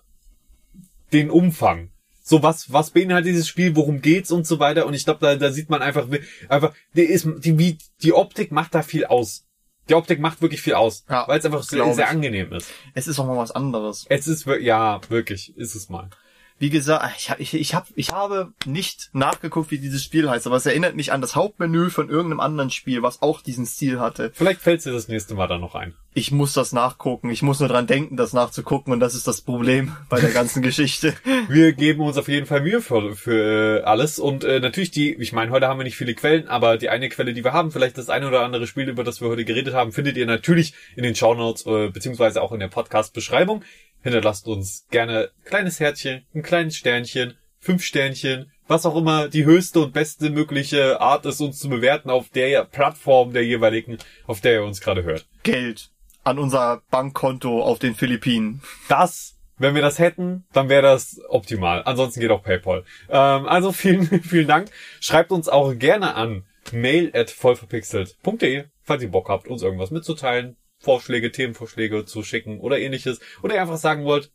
den Umfang. So was, was beinhaltet dieses Spiel, worum geht's und so weiter. Und ich glaube, da, da sieht man einfach, einfach, die ist, die, wie, die Optik macht da viel aus. Die Optik macht wirklich viel aus, Ja, weil es einfach sehr, sehr angenehm ist. Es ist auch mal was anderes. Es ist, ja, wirklich, ist es mal. Wie gesagt, ich, ich, ich, hab, ich habe nicht nachgeguckt, wie dieses Spiel heißt, aber es erinnert mich an das Hauptmenü von irgendeinem anderen Spiel, was auch diesen Stil hatte. Vielleicht fällt's dir das nächste Mal dann noch ein. Ich muss das nachgucken. Ich muss nur dran denken, das nachzugucken und das ist das Problem bei der ganzen [laughs] Geschichte. Wir geben uns auf jeden Fall Mühe für, für äh, alles und äh, natürlich die, ich meine, heute haben wir nicht viele Quellen, aber die eine Quelle, die wir haben, vielleicht das eine oder andere Spiel, über das wir heute geredet haben, findet ihr natürlich in den Shownotes äh, beziehungsweise auch in der Podcast-Beschreibung. Hinterlasst uns gerne ein kleines Herzchen, ein kleines Sternchen, fünf Sternchen, was auch immer die höchste und beste mögliche Art ist, uns zu bewerten auf der Plattform der jeweiligen, auf der ihr uns gerade hört. Geld an unser Bankkonto auf den Philippinen. Das, wenn wir das hätten, dann wäre das optimal. Ansonsten geht auch PayPal. Ähm, also vielen, [laughs] vielen Dank. Schreibt uns auch gerne an mail at vollverpixelt.de, falls ihr Bock habt, uns irgendwas mitzuteilen, Vorschläge, Themenvorschläge zu schicken oder ähnliches. Oder ihr einfach sagen wollt,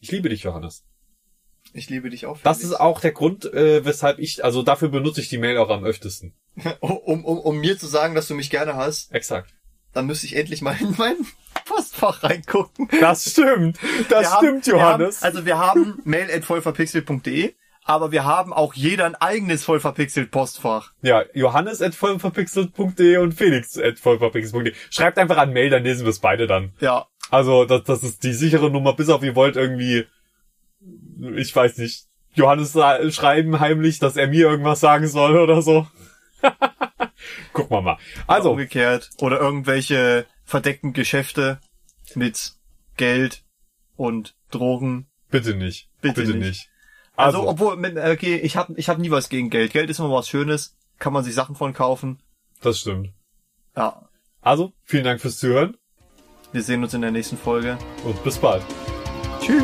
ich liebe dich, Johannes. Ich liebe dich auch. Das ist auch der Grund, äh, weshalb ich, also dafür benutze ich die Mail auch am öftesten. [laughs] um, um, um mir zu sagen, dass du mich gerne hast, Exakt. dann müsste ich endlich mal in mein [laughs] Postfach reingucken. Das stimmt. Das Wir haben- stimmt, wir Johannes. Haben, also wir haben mail at vollverpixelt.de, aber wir haben auch jeder ein eigenes vollverpixelt Postfach. Ja, Johannes at vollverpixelt.de und Felix at vollverpixelt.de. Schreibt einfach an Mail, dann lesen wir es beide dann. Ja, Also, das, das ist die sichere Nummer, bis auf ihr wollt irgendwie, ich weiß nicht, Johannes schreiben heimlich, dass er mir irgendwas sagen soll oder so. [laughs] Gucken wir mal. also Also, umgekehrt. Oder irgendwelche verdeckten Geschäfte mit Geld und Drogen. bitte nicht. Bitte Bitte, nicht. nicht. Also, Also, obwohl, mit- okay, ich habe ich hab nie was gegen Geld. Geld ist immer was Schönes, kann man sich Sachen von kaufen. das stimmt. Ja, Also, vielen Dank fürs Zuhören wir sehen uns in der nächsten Folge. und bis bald. Tschüss.